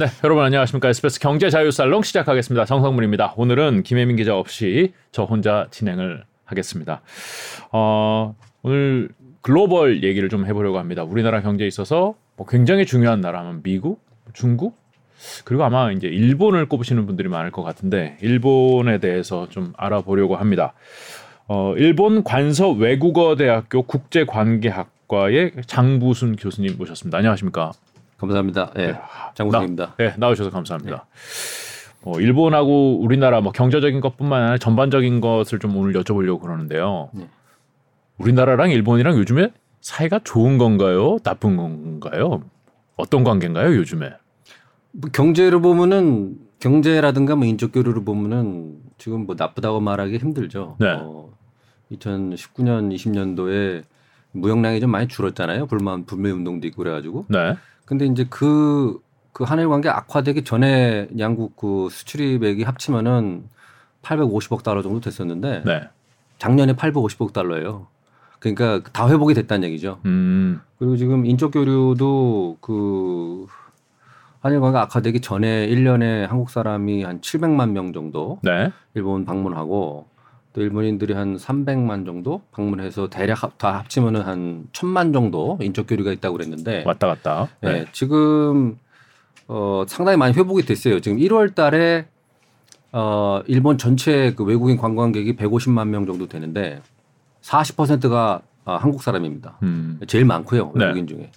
네, 여러분 안녕하십니까. SBS 경제 자유 살롱 시작하겠습니다. 정성문입니다. 오늘은 김혜민 기자 없이 저 혼자 진행을 하겠습니다. 어, 오늘 글로벌 얘기를 좀 해보려고 합니다. 우리나라 경제에 있어서 뭐 굉장히 중요한 나라면 미국, 중국, 그리고 아마 이제 일본을 꼽으시는 분들이 많을 것 같은데 일본에 대해서 좀 알아보려고 합니다. 어, 일본 관서 외국어 대학교 국제관계학과의 장부순 교수님 모셨습니다. 안녕하십니까? 감사합니다. 예. 네, 장국입니다. 네, 나오셔서 감사합니다. 네. 어, 일본하고 우리나라 뭐 경제적인 것뿐만 아니라 전반적인 것을 좀 오늘 여쭤보려고 그러는데요. 네. 우리나라랑 일본이랑 요즘에 사이가 좋은 건가요? 나쁜 건가요? 어떤 관계인가요, 요즘에? 뭐 경제를 보면은 경제라든가 뭐 인적 교류를 보면은 지금 뭐 나쁘다고 말하기 힘들죠. 네. 어, 2019년 20년도에 무역량이 좀 많이 줄었잖아요. 불만 불매 운동도 있고 그래가지고. 네. 근데 이제 그, 그 한일 관계 악화되기 전에 양국 그 수출입액이 합치면은 850억 달러 정도 됐었는데 네. 작년에 850억 달러예요. 그러니까 다 회복이 됐다는 얘기죠. 음. 그리고 지금 인적 교류도 그 한일 관계 악화되기 전에 1년에 한국 사람이 한 700만 명 정도 네. 일본 방문하고 또 일본인들이 한 300만 정도 방문해서 대략 다 합치면은 한 1000만 정도 인적 교류가 있다고 그랬는데 왔다 갔다. 네. 네. 지금 어 상당히 많이 회복이 됐어요. 지금 1월 달에 어 일본 전체 그 외국인 관광객이 150만 명 정도 되는데 40%가 아, 한국 사람입니다. 음. 제일 많고요. 네. 외국인 네. 중에.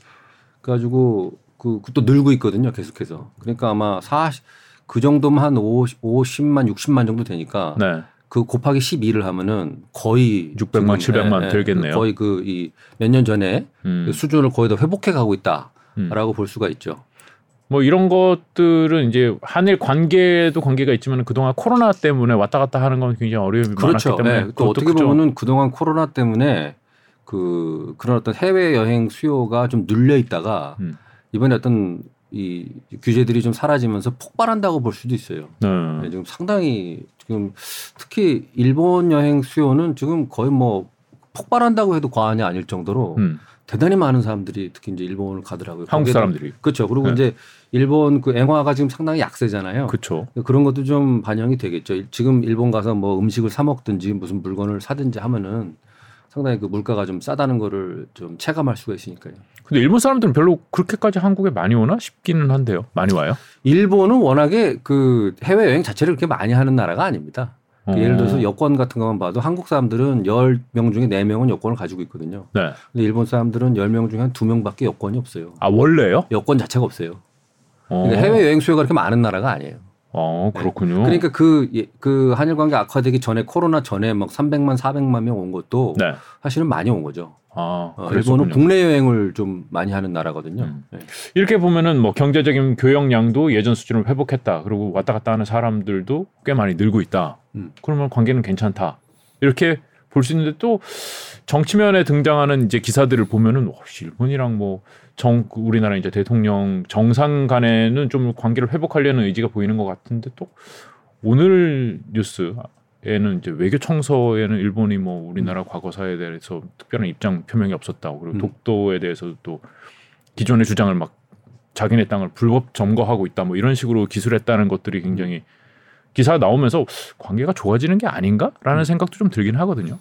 그래 가지고 그, 또 늘고 있거든요. 계속해서. 그러니까 아마 40, 그 정도면 한 50, 50만, 60만 정도 되니까 네. 그 곱하기 12를 하면은 거의 600만, 지금, 700만 예, 들겠네요. 거의 그 이 몇 년 전에 음. 그 수준을 거의 다 회복해 가고 있다라고 음. 볼 수가 있죠. 뭐 이런 것들은 이제 한일 관계도 관계가 있지만 그동안 코로나 때문에 왔다 갔다 하는 건 굉장히 어려움이 그렇죠. 많았기 때문에 네. 또 어떻게 크죠. 보면은 그동안 코로나 때문에 그 그런 어떤 해외 여행 수요가 좀 눌려 있다가 음. 이번에 어떤 이 규제들이 좀 사라지면서 폭발한다고 볼 수도 있어요. 네. 네, 지금 상당히 지금 특히 일본 여행 수요는 지금 거의 뭐 폭발한다고 해도 과언이 아닐 정도로 음. 대단히 많은 사람들이 특히 이제 일본을 가더라고요. 한국 사람들이. 그렇죠. 그리고 네. 이제 일본 그 엔화가 지금 상당히 약세잖아요. 그렇죠. 그런 것도 좀 반영이 되겠죠. 지금 일본 가서 뭐 음식을 사 먹든지 무슨 물건을 사든지 하면은 상당히 그 물가가 좀 싸다는 거를 좀 체감할 수가 있으니까요. 근데 일본 사람들은 별로 그렇게까지 한국에 많이 오나 싶기는 한데요. 많이 와요? 일본은 워낙에 그 해외 여행 자체를 그렇게 많이 하는 나라가 아닙니다. 어. 예를 들어서 여권 같은 것만 봐도 한국 사람들은 10명 중에 4명은 여권을 가지고 있거든요. 네. 근데 일본 사람들은 10명 중에 한 2명밖에 여권이 없어요. 아, 원래요? 여권 자체가 없어요. 어. 그러니까 해외 여행 수요가 그렇게 많은 나라가 아니에요. 어, 그렇군요. 네. 그러니까 그, 예, 그 한일 관계 악화되기 전에 코로나 전에 막 300만, 400만 명 온 것도 네. 사실은 많이 온 거죠. 아, 어, 일본은 국내 여행을 좀 많이 하는 나라거든요. 음. 네. 이렇게 보면은 뭐 경제적인 교역량도 예전 수준을 회복했다. 그리고 왔다 갔다 하는 사람들도 꽤 많이 늘고 있다. 음. 그러면 관계는 괜찮다. 이렇게 볼 수 있는데 또 정치면에 등장하는 이제 기사들을 보면은 어, 일본이랑 뭐 정 우리나라 이제 대통령 정상 간에는 좀 관계를 회복하려는 의지가 보이는 것 같은데 또 오늘 뉴스에는 이제 외교 청서에는 일본이 뭐 우리나라 음. 과거사에 대해서 특별한 입장 표명이 없었다고 그리고 음. 독도에 대해서도 또 기존의 주장을 막 자기네 땅을 불법 점거하고 있다 뭐 이런 식으로 기술했다는 것들이 굉장히 음. 기사 나오면서 관계가 좋아지는 게 아닌가라는 음. 생각도 좀 들긴 하거든요.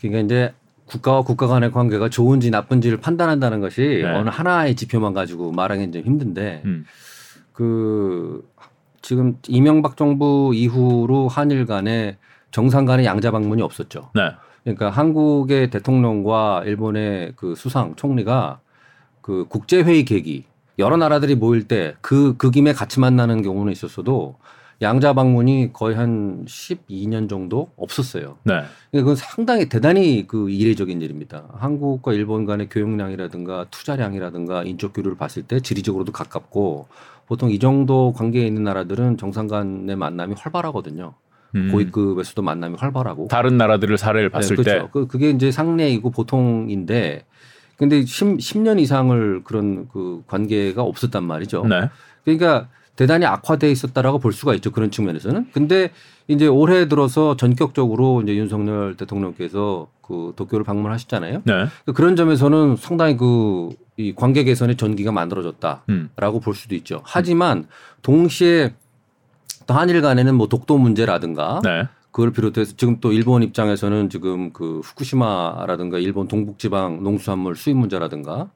그러니까 이제 국가와 국가 간의 관계가 좋은지 나쁜지를 판단한다는 것이 네. 어느 하나의 지표만 가지고 말하기는 좀 힘든데 음. 그 지금 이명박 정부 이후로 한일 간에 정상 간의 양자 방문이 없었죠. 네. 그러니까 한국의 대통령과 일본의 그 수상 총리가 그 국제 회의 계기 여러 나라들이 모일 때 그그 그 김에 같이 만나는 경우는 있었어도 양자 방문이 거의 한 12년 정도 없었어요. 네. 그러니까 그건 상당히 대단히 그 이례적인 일입니다. 한국과 일본 간의 교역량이라든가 투자량이라든가 인적 교류를 봤을 때 지리적으로도 가깝고 보통 이 정도 관계에 있는 나라들은 정상 간의 만남이 활발하거든요. 음. 고위급에서도 만남이 활발하고 다른 나라들을 사례를 네, 봤을 네, 그렇죠. 때 그, 그게 이제 상례이고 보통인데 근데 10, 10년 이상을 그런 그 관계가 없었단 말이죠. 네. 그러니까 대단히 악화돼 있었다라고 볼 수가 있죠. 그런 측면에서는. 근데 이제 올해 들어서 전격적으로 이제 윤석열 대통령께서 그 도쿄를 방문하셨잖아요. 네. 그런 점에서는 상당히 그 이 관계 개선의 전기가 만들어졌다라고 음. 볼 수도 있죠. 하지만 동시에 또 한일 간에는 뭐 독도 문제라든가 네. 그걸 비롯해서 지금 또 일본 입장에서는 지금 그 후쿠시마라든가 일본 동북지방 농수산물 수입 문제라든가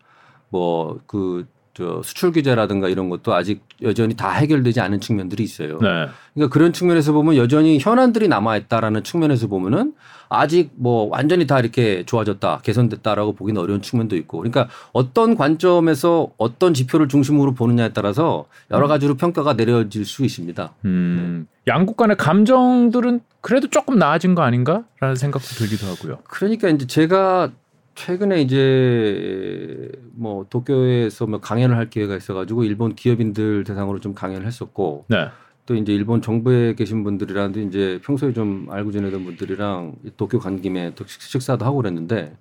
뭐 그 저 수출 규제라든가 이런 것도 아직 여전히 다 해결되지 않은 측면들이 있어요. 네. 그러니까 그런 측면에서 보면 여전히 현안들이 남아 있다라는 측면에서 보면은 아직 뭐 완전히 다 이렇게 좋아졌다, 개선됐다라고 보기는 어려운 측면도 있고. 그러니까 어떤 관점에서 어떤 지표를 중심으로 보느냐에 따라서 여러 가지로 음. 평가가 내려질 수 있습니다. 음. 네. 양국 간의 감정들은 그래도 조금 나아진 거 아닌가라는 생각도 들기도 하고요. 그러니까 이제 제가 최근에 이제 뭐 도쿄에서 뭐 강연을 할 기회가 있어가지고 일본 기업인들 대상으로 좀 강연을 했었고 네. 또 이제 일본 정부에 계신 분들이랑도 이제 평소에 좀 알고 지내던 분들이랑 도쿄 간 김에 또 식사도 하고 그랬는데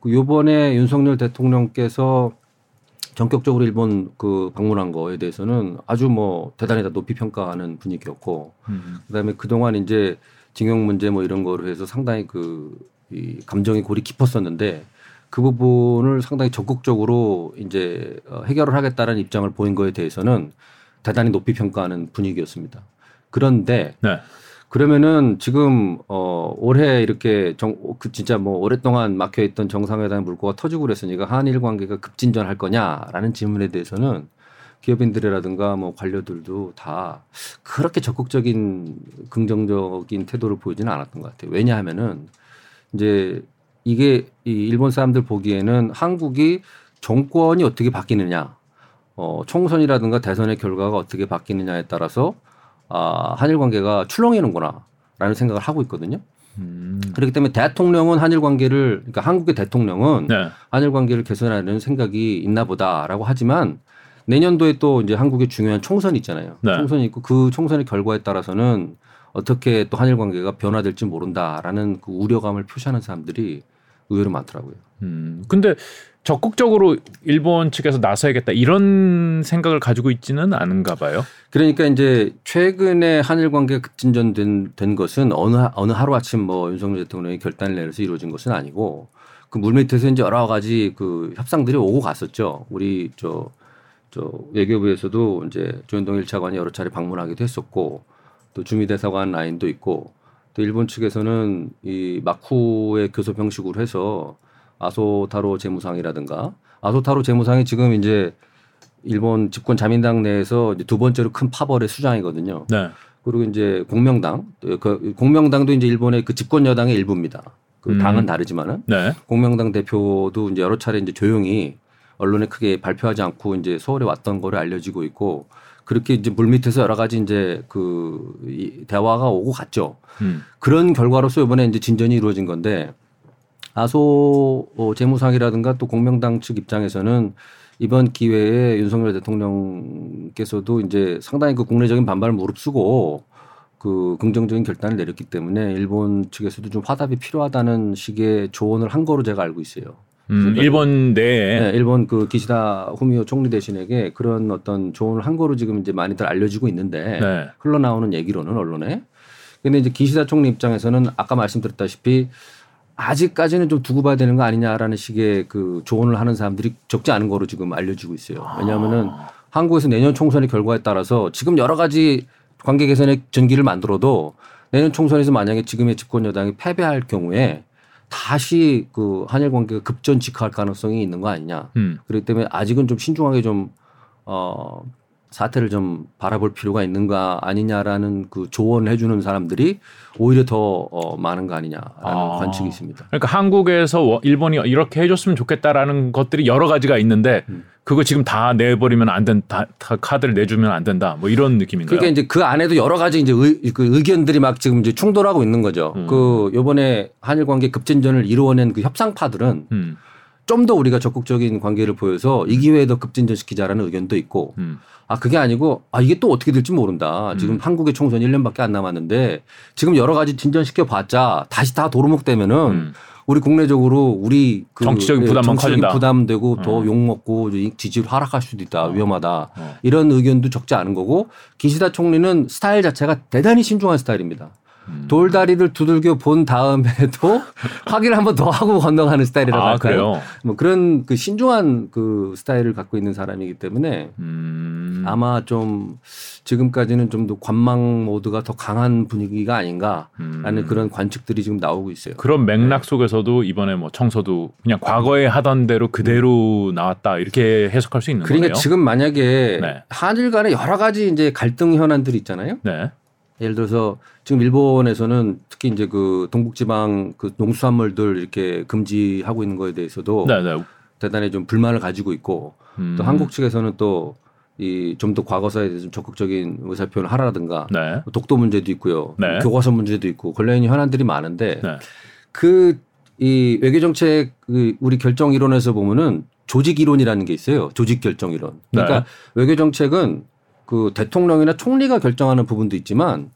그 요번에 윤석열 대통령께서 전격적으로 일본 그 방문한 거에 대해서는 아주 뭐 대단히 다 높이 평가하는 분위기였고 음. 그다음에 그동안 이제 징용 문제 뭐 이런 거로 해서 상당히 그 이 감정의 골이 깊었었는데 그 부분을 상당히 적극적으로 이제 어, 해결을 하겠다는 입장을 보인 거에 대해서는 대단히 높이 평가하는 분위기였습니다. 그런데 네. 그러면은 지금 어 올해 이렇게 정 그 진짜 뭐 오랫동안 막혀 있던 정상회담 물꼬가 터지고 그랬으니까 한일 관계가 급진전할 거냐라는 질문에 대해서는 기업인들이라든가 뭐 관료들도 다 그렇게 적극적인 긍정적인 태도를 보이지는 않았던 것 같아요. 왜냐하면은 이제 이게 이 일본 사람들 보기에는 한국이 정권이 어떻게 바뀌느냐, 어, 총선이라든가 대선의 결과가 어떻게 바뀌느냐에 따라서 아, 한일 관계가 출렁이는구나라는 생각을 하고 있거든요. 음. 그렇기 때문에 대통령은 한일 관계를 그러니까 한국의 대통령은 네. 한일 관계를 개선하는 생각이 있나 보다라고 하지만 내년도에 또 이제 한국의 중요한 총선이 있잖아요. 네. 총선이 있고 그 총선의 결과에 따라서는 어떻게 또 한일 관계가 변화될지 모른다라는 그 우려감을 표시하는 사람들이 의외로 많더라고요. 음. 근데 적극적으로 일본 측에서 나서야겠다 이런 생각을 가지고 있지는 않은가 봐요. 그러니까 이제 최근에 한일 관계 급진전된 된 것은 어느 어느 하루 아침 뭐 윤석열 대통령이 결단을 내려서 이루어진 것은 아니고 그 물밑에서 이제 여러 가지 그 협상들이 오고 갔었죠. 우리 저 저 외교부에서도 이제 조현동 1차관이 여러 차례 방문하기도 했었고 또 주미대사관 라인도 있고 또 일본 측에서는 이 마쿠의 교섭 형식으로 해서 아소타로 재무상이라든가 아소타로 재무상이 지금 이제 일본 집권 자민당 내에서 두 번째로 큰 파벌의 수장이거든요. 네. 그리고 이제 공명당 그 공명당도 이제 일본의 그 집권 여당의 일부입니다. 그 음. 당은 다르지만은 네. 공명당 대표도 이제 여러 차례 이제 조용히 언론에 크게 발표하지 않고 이제 서울에 왔던 거를 알려지고 있고 그렇게 이제 물밑에서 여러 가지 이제 그 대화가 오고 갔죠. 음. 그런 결과로서 이번에 이제 진전이 이루어진 건데 아소 어, 재무상이라든가 또 공명당 측 입장에서는 이번 기회에 윤석열 대통령께서도 이제 상당히 그 국내적인 반발을 무릅쓰고 그 긍정적인 결단을 내렸기 때문에 일본 측에서도 좀 화답이 필요하다는 식의 조언을 한 거로 제가 알고 있어요. 음, 일본 내에 네, 일본 그 기시다 후미오 총리 대신에게 그런 어떤 조언을 한 거로 지금 이제 많이들 알려지고 있는데 네. 흘러나오는 얘기로는 언론에 근데 이제 기시다 총리 입장에서는 아까 말씀드렸다시피 아직까지는 좀 두고 봐야 되는 거 아니냐라는 식의 그 조언을 하는 사람들이 적지 않은 거로 지금 알려지고 있어요. 왜냐하면은 아. 한국에서 내년 총선의 결과에 따라서 지금 여러 가지 관계 개선의 전기를 만들어도 내년 총선에서 만약에 지금의 집권 여당이 패배할 경우에 다시 그 한일 관계가 급전직할 가능성이 있는 거 아니냐. 음. 그렇기 때문에 아직은 좀 신중하게 좀 어, 사태를 좀 바라볼 필요가 있는가 아니냐라는 그 조언을 해주는 사람들이 오히려 더 어, 많은 거 아니냐라는 아. 관측이 있습니다. 그러니까 한국에서 일본이 이렇게 해줬으면 좋겠다라는 것들이 여러 가지가 있는데 음. 그거 지금 다 내버리면 안 된다, 다 카드를 내주면 안 된다, 뭐 이런 느낌인가요? 그러니까 이제 그 안에도 여러 가지 이제 의, 그 의견들이 막 지금 이제 충돌하고 있는 거죠. 음. 그 요번에 한일 관계 급진전을 이루어낸 그 협상파들은 음. 좀더 우리가 적극적인 관계를 보여서 이 기회에 더 급진전시키자라는 의견도 있고 음. 아 그게 아니고 아 이게 또 어떻게 될지 모른다. 지금 음. 한국의 총선 1년밖에 안 남았는데 지금 여러 가지 진전시켜 봤자 다시 다 도루묵 되면은 음. 우리 국내적으로 우리 그 정치적인 부담만 정치적인 커진다. 부담되고 더 어. 욕먹고 지지율 하락할 수도 있다. 어. 위험하다. 어. 이런 의견도 적지 않은 거고 기시다 총리는 스타일 자체가 대단히 신중한 스타일입니다. 음. 돌다리를 두들겨 본 다음에도 확인을 한번 더 하고 건너가는 스타일이라고 아, 할까요? 그래요? 뭐 그런 그 신중한 그 스타일을 갖고 있는 사람이기 때문에 음. 아마 좀 지금까지는 좀 더 관망 모드가 더 강한 분위기가 아닌가라는 음. 그런 관측들이 지금 나오고 있어요. 그런 맥락 네. 속에서도 이번에 뭐 청소도 그냥 과거에 하던 대로 그대로 음. 나왔다 이렇게 해석할 수 있는 그러니까 거예요. 지금 만약에 네. 한일 간에 여러 가지 이제 갈등 현안들이 있잖아요. 네. 예를 들어서 지금 일본에서는 특히 이제 그 동북지방 그 농수산물들 이렇게 금지하고 있는 거에 대해서도 네네. 네. 대단히 좀 불만을 가지고 있고 음. 또 한국 측에서는 또 이 좀 더 과거사에 대해서 좀 적극적인 의사 표현을 하라든가 네. 독도 문제도 있고요 네. 교과서 문제도 있고 걸려 있는 현안들이 많은데 네. 그이 외교 정책 그 우리 결정 이론에서 보면은 조직 이론이라는 게 있어요 조직 결정 이론 그러니까 네. 외교 정책은 그 대통령이나 총리가 결정하는 부분도 있지만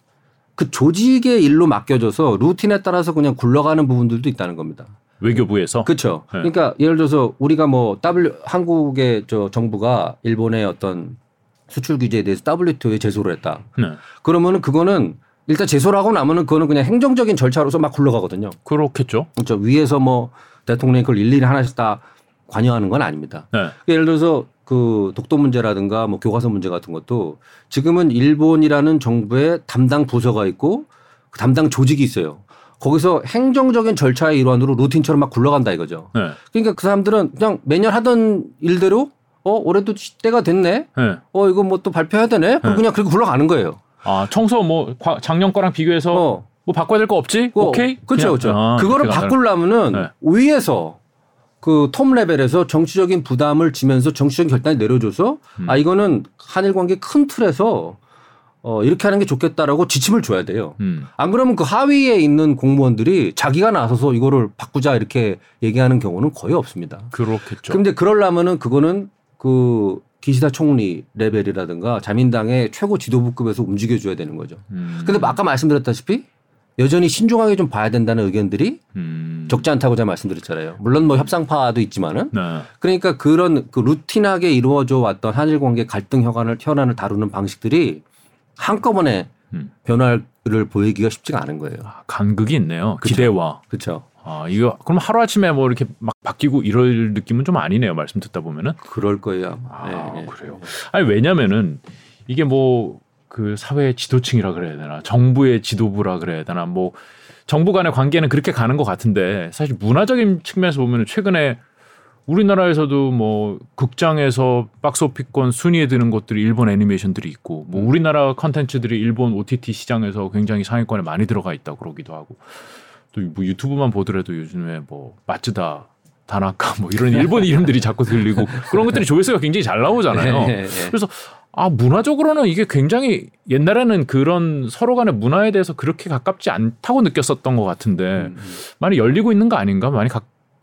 그 조직의 일로 맡겨져서 루틴에 따라서 그냥 굴러가는 부분들도 있다는 겁니다. 외교부에서 그렇죠. 네. 그러니까 예를 들어서 우리가 뭐 W 한국의 저 정부가 일본의 어떤 수출 규제에 대해서 WTO에 제소를 했다. 네. 그러면은 그거는 일단 제소를 하고 나면은 그거는 그냥 행정적인 절차로서 막 굴러가거든요. 그렇겠죠. 그렇죠. 위에서 뭐 대통령이 그걸 일일이 하나씩 다 관여하는 건 아닙니다. 네. 그러니까 예를 들어서 그 독도 문제라든가 뭐 교과서 문제 같은 것도 지금은 일본이라는 정부의 담당 부서가 있고 그 담당 조직이 있어요. 거기서 행정적인 절차의 일환으로 루틴처럼 막 굴러간다 이거죠. 네. 그러니까 그 사람들은 그냥 매년 하던 일대로 어 올해도 때가 됐네. 네. 어 이거 뭐 또 발표해야 되네. 네. 그냥 그렇게 굴러가는 거예요. 아 청소 뭐 작년 거랑 비교해서 어. 뭐 바꿔야 될 거 없지? 어, 오케이. 그렇죠, 그렇죠. 아, 그거를 바꾸려면은 네. 위에서 그톱 레벨에서 정치적인 부담을 지면서 정치적인 결단이 내려줘서 음. 아 이거는 한일 관계 큰 틀에서 어 이렇게 하는 게 좋겠다라고 지침을 줘야 돼요. 음. 안 그러면 그 하위에 있는 공무원들이 자기가 나서서 이거를 바꾸자 이렇게 얘기하는 경우는 거의 없습니다. 그렇겠죠. 근데 그러려면은 그거는 그 기시다 총리 레벨이라든가 자민당의 최고 지도부급에서 움직여줘야 되는 거죠. 음. 근데 아까 말씀드렸다시피 여전히 신중하게 좀 봐야 된다는 의견들이 음. 적지 않다고 제가 말씀드렸잖아요. 물론 뭐 협상파도 있지만은 네. 그러니까 그런 그 루틴하게 이루어져 왔던 한일 관계 갈등 현안을 현안을 다루는 방식들이 한꺼번에 음. 변화를 보이기가 쉽지가 않은 거예요. 아, 간극이 있네요. 그쵸? 기대와. 그렇죠. 아 이거 그럼 하루 아침에 뭐 이렇게 막 바뀌고 이럴 느낌은 좀 아니네요. 말씀 듣다 보면은. 그럴 거예요. 아 네, 네. 그래요. 아니 왜냐면은 이게 뭐 그 사회 지도층이라 그래야 되나 정부의 지도부라 그래야 되나 뭐 정부 간의 관계는 그렇게 가는 것 같은데 사실 문화적인 측면에서 보면 최근에 우리나라에서도 뭐 극장에서 박스오피권 순위에 드는 것들이 일본 애니메이션들이 있고 뭐 우리나라 컨텐츠들이 일본 OTT 시장에서 굉장히 상위권에 많이 들어가 있다 그러기도 하고 또 뭐 유튜브만 보더라도 요즘에 뭐 마츠다 다나카 뭐 이런 일본 이름들이 자꾸 들리고 그런 것들이 조회수가 굉장히 잘 나오잖아요. 네, 네, 네. 그래서 아, 문화적으로는 이게 굉장히 옛날에는 그런 서로 간의 문화에 대해서 그렇게 가깝지 않다고 느꼈었던 것 같은데 음, 음. 많이 열리고 있는 거 아닌가? 많이 가,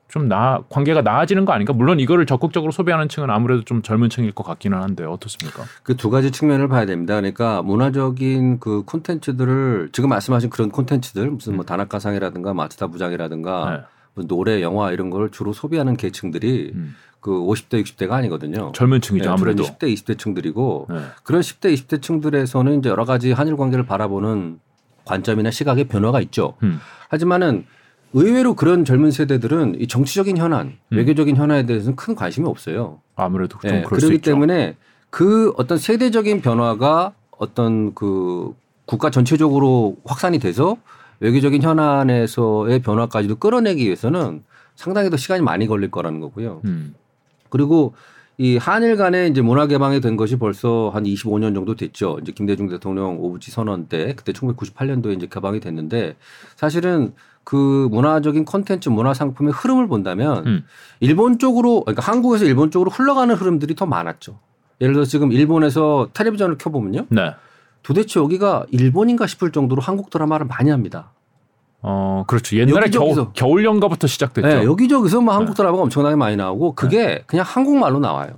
좀 나, 관계가 나아지는 거 아닌가? 물론 이거를 적극적으로 소비하는 층은 아무래도 좀 젊은 층일 것 같기는 한데 어떻습니까? 그 두 가지 측면을 봐야 됩니다. 그러니까 문화적인 그 콘텐츠들을 지금 말씀하신 그런 콘텐츠들 무슨 뭐 음. 다나카상이라든가 마츠다 부장이라든가 네. 뭐 노래, 영화 이런 걸 주로 소비하는 계층들이 음. 그 50대 60대가 아니거든요. 젊은 층이죠. 네, 아무래도 10대 20대 층들이고 네. 그런 10대 20대 층들에서는 이제 여러 가지 한일 관계를 바라보는 관점이나 시각의 변화가 있죠. 음. 하지만은 의외로 그런 젊은 세대들은 이 정치적인 현안, 음. 외교적인 현안에 대해서는 큰 관심이 없어요. 아무래도 좀 네, 그렇기 때문에 그 어떤 세대적인 변화가 어떤 그 국가 전체적으로 확산이 돼서 외교적인 현안에서의 변화까지도 끌어내기 위해서는 상당히 더 시간이 많이 걸릴 거라는 거고요. 음. 그리고 이 한일 간에 이제 문화 개방이 된 것이 벌써 한 25년 정도 됐죠. 이제 김대중 대통령 오부지 선언 때 그때 1998년도에 이제 개방이 됐는데 사실은 그 문화적인 컨텐츠 문화 상품의 흐름을 본다면 음. 일본 쪽으로 그러니까 한국에서 일본 쪽으로 흘러가는 흐름들이 더 많았죠. 예를 들어 서 지금 일본에서 텔레비전을 켜보면요. 네. 도대체 여기가 일본인가 싶을 정도로 한국 드라마를 많이 합니다. 어, 그렇죠. 옛날에 겨울, 겨울 연가부터 시작됐죠. 네, 여기저기서 뭐 한국 네. 드라마가 엄청나게 많이 나오고 그게 네. 그냥 한국말로 나와요.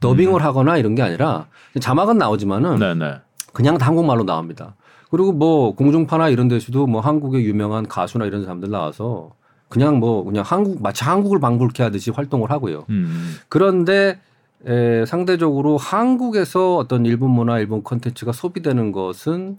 더빙을 음. 하거나 이런 게 아니라 자막은 나오지만은 네네. 네. 그냥 다 한국말로 나옵니다. 그리고 뭐 공중파나 이런 데서도 뭐 한국의 유명한 가수나 이런 사람들 나와서 그냥 뭐 그냥 한국 마치 한국을 방불케 하듯이 활동을 하고요. 음. 그런데 에, 상대적으로 한국에서 어떤 일본 문화, 일본 컨텐츠가 소비되는 것은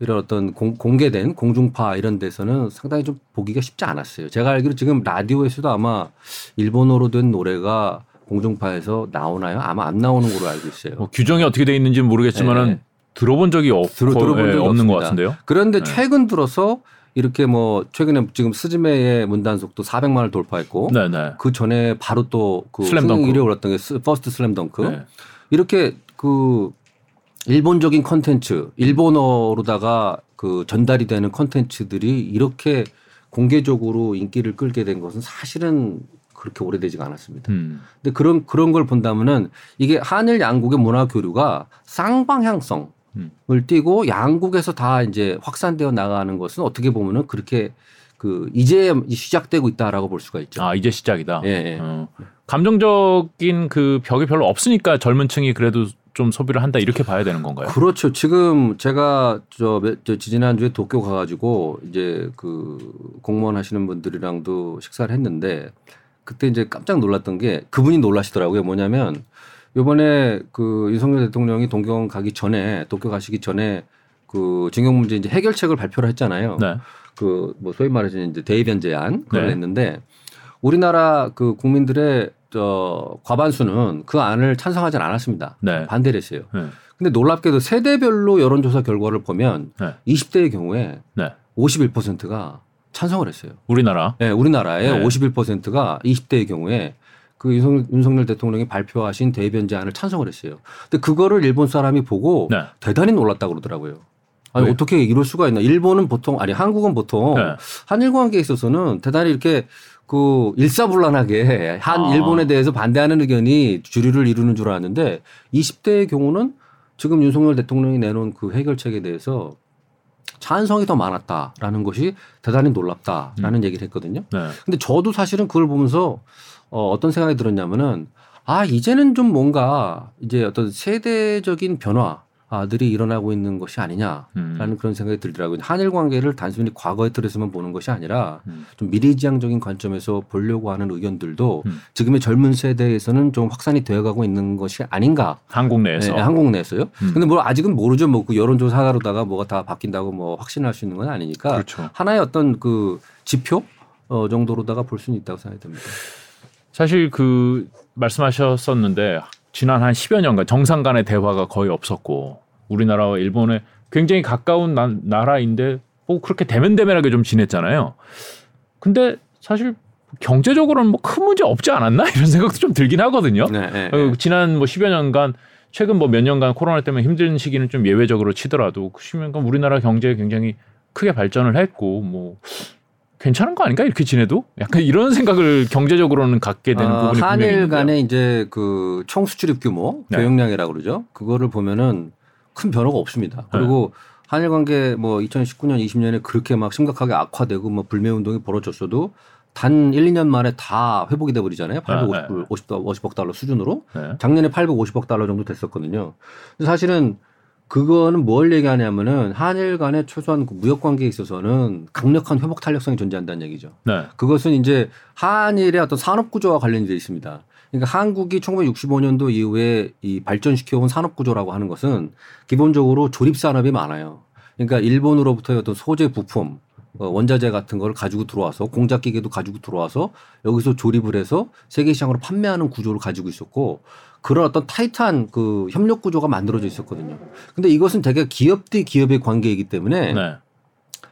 이런 어떤 공, 공개된 공중파 이런 데서는 상당히 좀 보기가 쉽지 않았어요. 제가 알기로 지금 라디오에서도 아마 일본어로 된 노래가 공중파에서 나오나요? 아마 안 나오는 걸로 알고 있어요. 뭐 규정이 어떻게 돼 있는지는 모르겠지만은 네. 들어본 적이 없, 들어, 들어본 적이 예, 없는. 것 같은데요. 그런데 네. 최근 들어서 이렇게 뭐 최근에 지금 스즈메의 문단속도 400만을 돌파했고 네네. 네. 그 전에 바로 또 그 슬램덩크 1위 올랐던 게 퍼스트 슬램덩크 네. 이렇게 그 일본적인 컨텐츠 일본어로다가 그 전달이 되는 컨텐츠들이 이렇게 공개적으로 인기를 끌게 된 것은 사실은 그렇게 오래되지가 않았습니다. 음. 근데 그런 그런 걸 본다면은 이게 한일 양국의 문화 교류가 쌍방향성 을 띄고 양국에서 다 이제 확산되어 나가는 것은 어떻게 보면은 그렇게 그 이제 시작되고 있다라고 볼 수가 있죠. 아 이제 시작이다. 예. 예. 어. 감정적인 그 벽이 별로 없으니까 젊은 층이 그래도 좀 소비를 한다 이렇게 봐야 되는 건가요? 그렇죠. 지금 제가 저, 저 지난주에 도쿄 가가지고 이제 그 공무원 하시는 분들이랑도 식사를 했는데 그때 이제 깜짝 놀랐던 게 그분이 놀라시더라고요. 뭐냐면 요번에 그 윤석열 대통령이 동경 가기 전에 도쿄 가시기 전에 그 징용 문제 이제 해결책을 발표를 했잖아요. 네. 그뭐 소위 말해서 이제 대의변 제안 그걸 네. 냈는데 우리나라 그 국민들의 저 과반수는 그 안을 찬성하지 않았습니다. 네. 반대를 했어요. 네. 근데 놀랍게도 세대별로 여론조사 결과를 보면 네. 20대의 경우에 네. 51%가 찬성을 했어요. 우리나라? 네, 우리나라의 네. 51%가 20대의 경우에 그 윤석열 대통령이 발표하신 대변 제안을 찬성을 했어요. 근데 그거를 일본 사람이 보고 네. 대단히 놀랐다 고 그러더라고요. 아니 네. 어떻게 이럴 수가 있나? 일본은 보통 아니 한국은 보통 네. 한일 관계에 있어서는 대단히 이렇게 그 일사불란하게 한 아. 일본에 대해서 반대하는 의견이 주류를 이루는 줄 알았는데 20대의 경우는 지금 윤석열 대통령이 내놓은 그 해결책에 대해서 찬성이 더 많았다라는 것이 대단히 놀랍다라는 음. 얘기를 했거든요. 네. 근데 저도 사실은 그걸 보면서 어, 어떤 생각이 들었냐면은 아 이제는 좀 뭔가 이제 어떤 세대적인 변화 들이 일어나고 있는 것이 아니냐라는 음. 그런 생각이 들더라고요. 한일 관계를 단순히 과거의 틀에서만 보는 것이 아니라 음. 좀 미래지향적인 관점에서 보려고 하는 의견들도 음. 지금의 젊은 세대에서는 좀 확산이 되어가고 있는 것이 아닌가. 한국 내에서. 네, 한국 내에서요. 음. 근데 뭐 아직은 모르죠. 뭐 그 여론조사 하나로다가 뭐가 다 바뀐다고 뭐 확신할 수 있는 건 아니니까. 그렇죠. 하나의 어떤 그 지표 어, 정도로다가 볼 수는 있다고 생각이 듭니다. 사실 그 말씀하셨었는데 지난 한 10여 년간 정상 간의 대화가 거의 없었고 우리나라와 일본에 굉장히 가까운 나, 나라인데 뭐 그렇게 대면대면하게 좀 지냈잖아요. 근데 사실 경제적으로는 뭐 큰 문제 없지 않았나 이런 생각도 좀 들긴 하거든요. 네, 네, 네. 지난 뭐 10여 년간 최근 뭐 몇 년간 코로나 때문에 힘든 시기는 좀 예외적으로 치더라도 그 10년간 우리나라 경제 굉장히 크게 발전을 했고 뭐 괜찮은 거 아닌가 이렇게 지내도 약간 이런 생각을 경제적으로는 갖게 되는 아, 부분이 한일 간의 이제 그 총수출입 규모 네. 교역량이라고 그러죠. 그거를 보면은 큰 변화가 없습니다. 그리고 네. 한일 관계 뭐 2019년 20년에 그렇게 막 심각하게 악화되고 뭐 불매 운동이 벌어졌어도 단 1, 2년 만에 다 회복이 돼 버리잖아요. 850, 네. 50, 50억 달러 수준으로. 네. 작년에 850억 달러 정도 됐었거든요. 사실은 그거는 뭘 얘기하냐면은 한일 간의 최소한 그 무역 관계에 있어서는 강력한 회복 탄력성이 존재한다는 얘기죠. 네. 그것은 이제 한일의 어떤 산업 구조와 관련이 돼 있습니다. 그러니까 한국이 1965년도 이후에 이 발전시켜온 산업 구조라고 하는 것은 기본적으로 조립 산업이 많아요. 그러니까 일본으로부터의 어떤 소재 부품, 어, 원자재 같은 걸 가지고 들어와서 공작 기계도 가지고 들어와서 여기서 조립을 해서 세계 시장으로 판매하는 구조를 가지고 있었고 그런 어떤 타이트한 그 협력 구조가 만들어져 있었거든요. 근데 이것은 되게 기업 대 기업의 관계이기 때문에 네.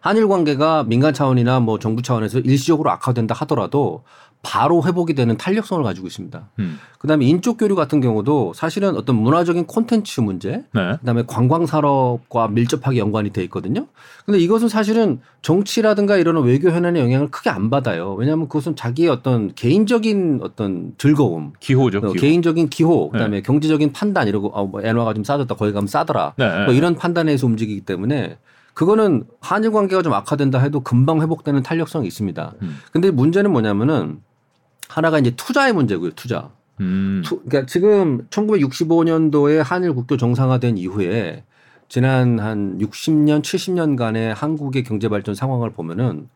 한일 관계가 민간 차원이나 뭐 정부 차원에서 일시적으로 악화된다 하더라도 바로 회복이 되는 탄력성을 가지고 있습니다. 음. 그다음에 인적 교류 같은 경우도 사실은 어떤 문화적인 콘텐츠 문제, 네. 그다음에 관광 산업과 밀접하게 연관이 돼 있거든요. 근데 이것은 사실은 정치라든가 이런 외교 현안의 영향을 크게 안 받아요. 왜냐하면 그것은 자기의 어떤 개인적인 어떤 즐거움, 기호죠. 어, 기호. 개인적인 기호, 그다음에 네. 경제적인 판단 이러고 어, 뭐 엔화가 좀 싸졌다, 거기 가면 싸더라, 네. 뭐 이런 판단에서 움직이기 때문에 그거는 한일 관계가 좀 악화된다 해도 금방 회복되는 탄력성이 있습니다. 음. 근데 문제는 뭐냐면은 하나가 이제 투자의 문제고요, 투자. 음. 투, 그러니까 지금 1965년도에 한일 국교 정상화된 이후에 지난 한 60년, 70년간의 한국의 경제 발전 상황을 보면은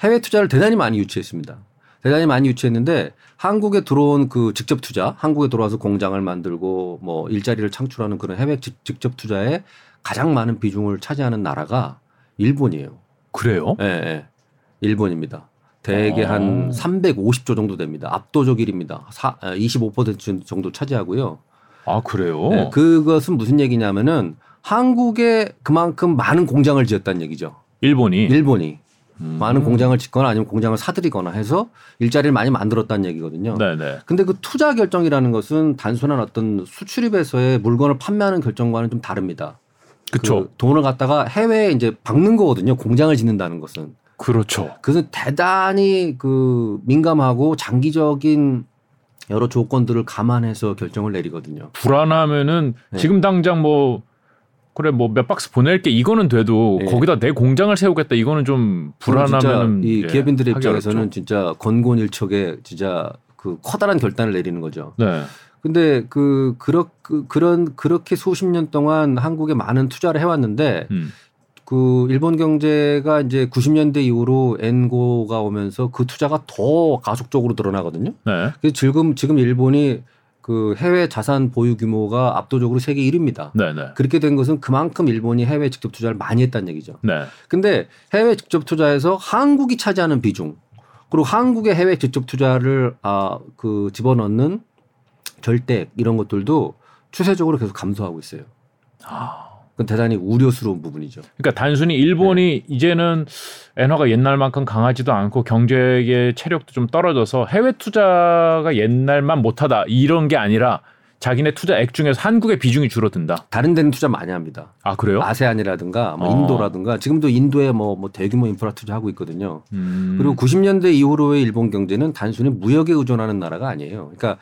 해외 투자를 대단히 많이 유치했습니다. 대단히 많이 유치했는데 한국에 들어온 그 직접 투자, 한국에 들어와서 공장을 만들고 뭐 일자리를 창출하는 그런 해외 직접 투자에 가장 많은 비중을 차지하는 나라가 일본이에요. 그래요? 예, 네, 일본입니다. 대개 아. 한 350조 정도 됩니다. 압도적 1입니다. 25% 정도 차지하고요. 아, 그래요? 네, 그것은 무슨 얘기냐면은 한국에 그만큼 많은 공장을 지었다는 얘기죠. 일본이? 일본이. 음. 많은 공장을 짓거나 아니면 공장을 사들이거나 해서 일자리를 많이 만들었다는 얘기거든요. 네네. 근데 그 투자 결정이라는 것은 단순한 어떤 수출입에서의 물건을 판매하는 결정과는 좀 다릅니다. 그렇죠. 그 돈을 갖다가 해외에 이제 박는 거거든요. 공장을 짓는다는 것은. 그렇죠. 그것은 대단히 그 민감하고 장기적인 여러 조건들을 감안해서 결정을 내리거든요. 불안하면은 네. 지금 당장 뭐 그래 뭐 몇 박스 보낼게 이거는 돼도 네. 거기다 내 공장을 세우겠다 이거는 좀 불안하면 이 예, 기업인들의 입장에서는 어렵죠. 진짜 건곤일척에 진짜 그 커다란 결단을 내리는 거죠. 네. 근데 그 그렇 그, 그런 그렇게 수십 년 동안 한국에 많은 투자를 해왔는데 음. 그 일본 경제가 이제 90년대 이후로 엔고가 오면서 그 투자가 더 가속적으로 드러나거든요. 네. 그래서 지금 지금 일본이 그 해외 자산 보유 규모가 압도적으로 세계 1위입니다. 네네. 그렇게 된 것은 그만큼 일본이 해외 직접 투자를 많이 했다는 얘기죠. 네. 근데 해외 직접 투자에서 한국이 차지하는 비중 그리고 한국의 해외 직접 투자를 아 그 집어넣는 절대 이런 것들도 추세적으로 계속 감소하고 있어요. 아. 그건 대단히 우려스러운 부분이죠. 그러니까 단순히 일본이 네. 이제는 엔화가 옛날만큼 강하지도 않고 경제의 체력도 좀 떨어져서 해외 투자가 옛날만 못하다 이런 게 아니라 자기네 투자액 중에서 한국의 비중이 줄어든다. 다른 데는 투자 많이 합니다. 아 그래요? 아세안이라든가 뭐 어. 인도라든가 지금도 인도에 뭐, 뭐 대규모 인프라 투자하고 있거든요. 음. 그리고 90년대 이후로의 일본 경제는 단순히 무역에 의존하는 나라가 아니에요. 그러니까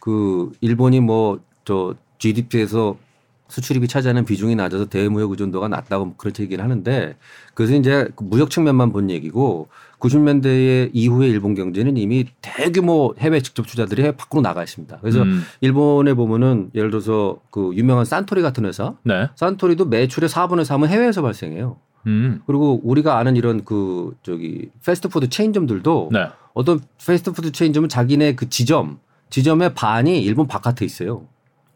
그 일본이 뭐 저 GDP에서 수출입이 차지하는 비중이 낮아서 대무역 의존도가 낮다고 뭐 그렇게 얘기를 하는데 그것은 이제 그 무역 측면만 본 얘기고 90년대 이후에 일본 경제는 이미 대규모 해외 직접 투자들이 해외 밖으로 나가 있습니다. 그래서 음. 일본에 보면은 예를 들어서 그 유명한 산토리 같은 회사, 네. 산토리도 매출의 4분의 3은 해외에서 발생해요. 음. 그리고 우리가 아는 이런 그 저기 패스트푸드 체인점들도 네. 어떤 패스트푸드 체인점은 자기네 그 지점 지점의 반이 일본 바깥에 있어요.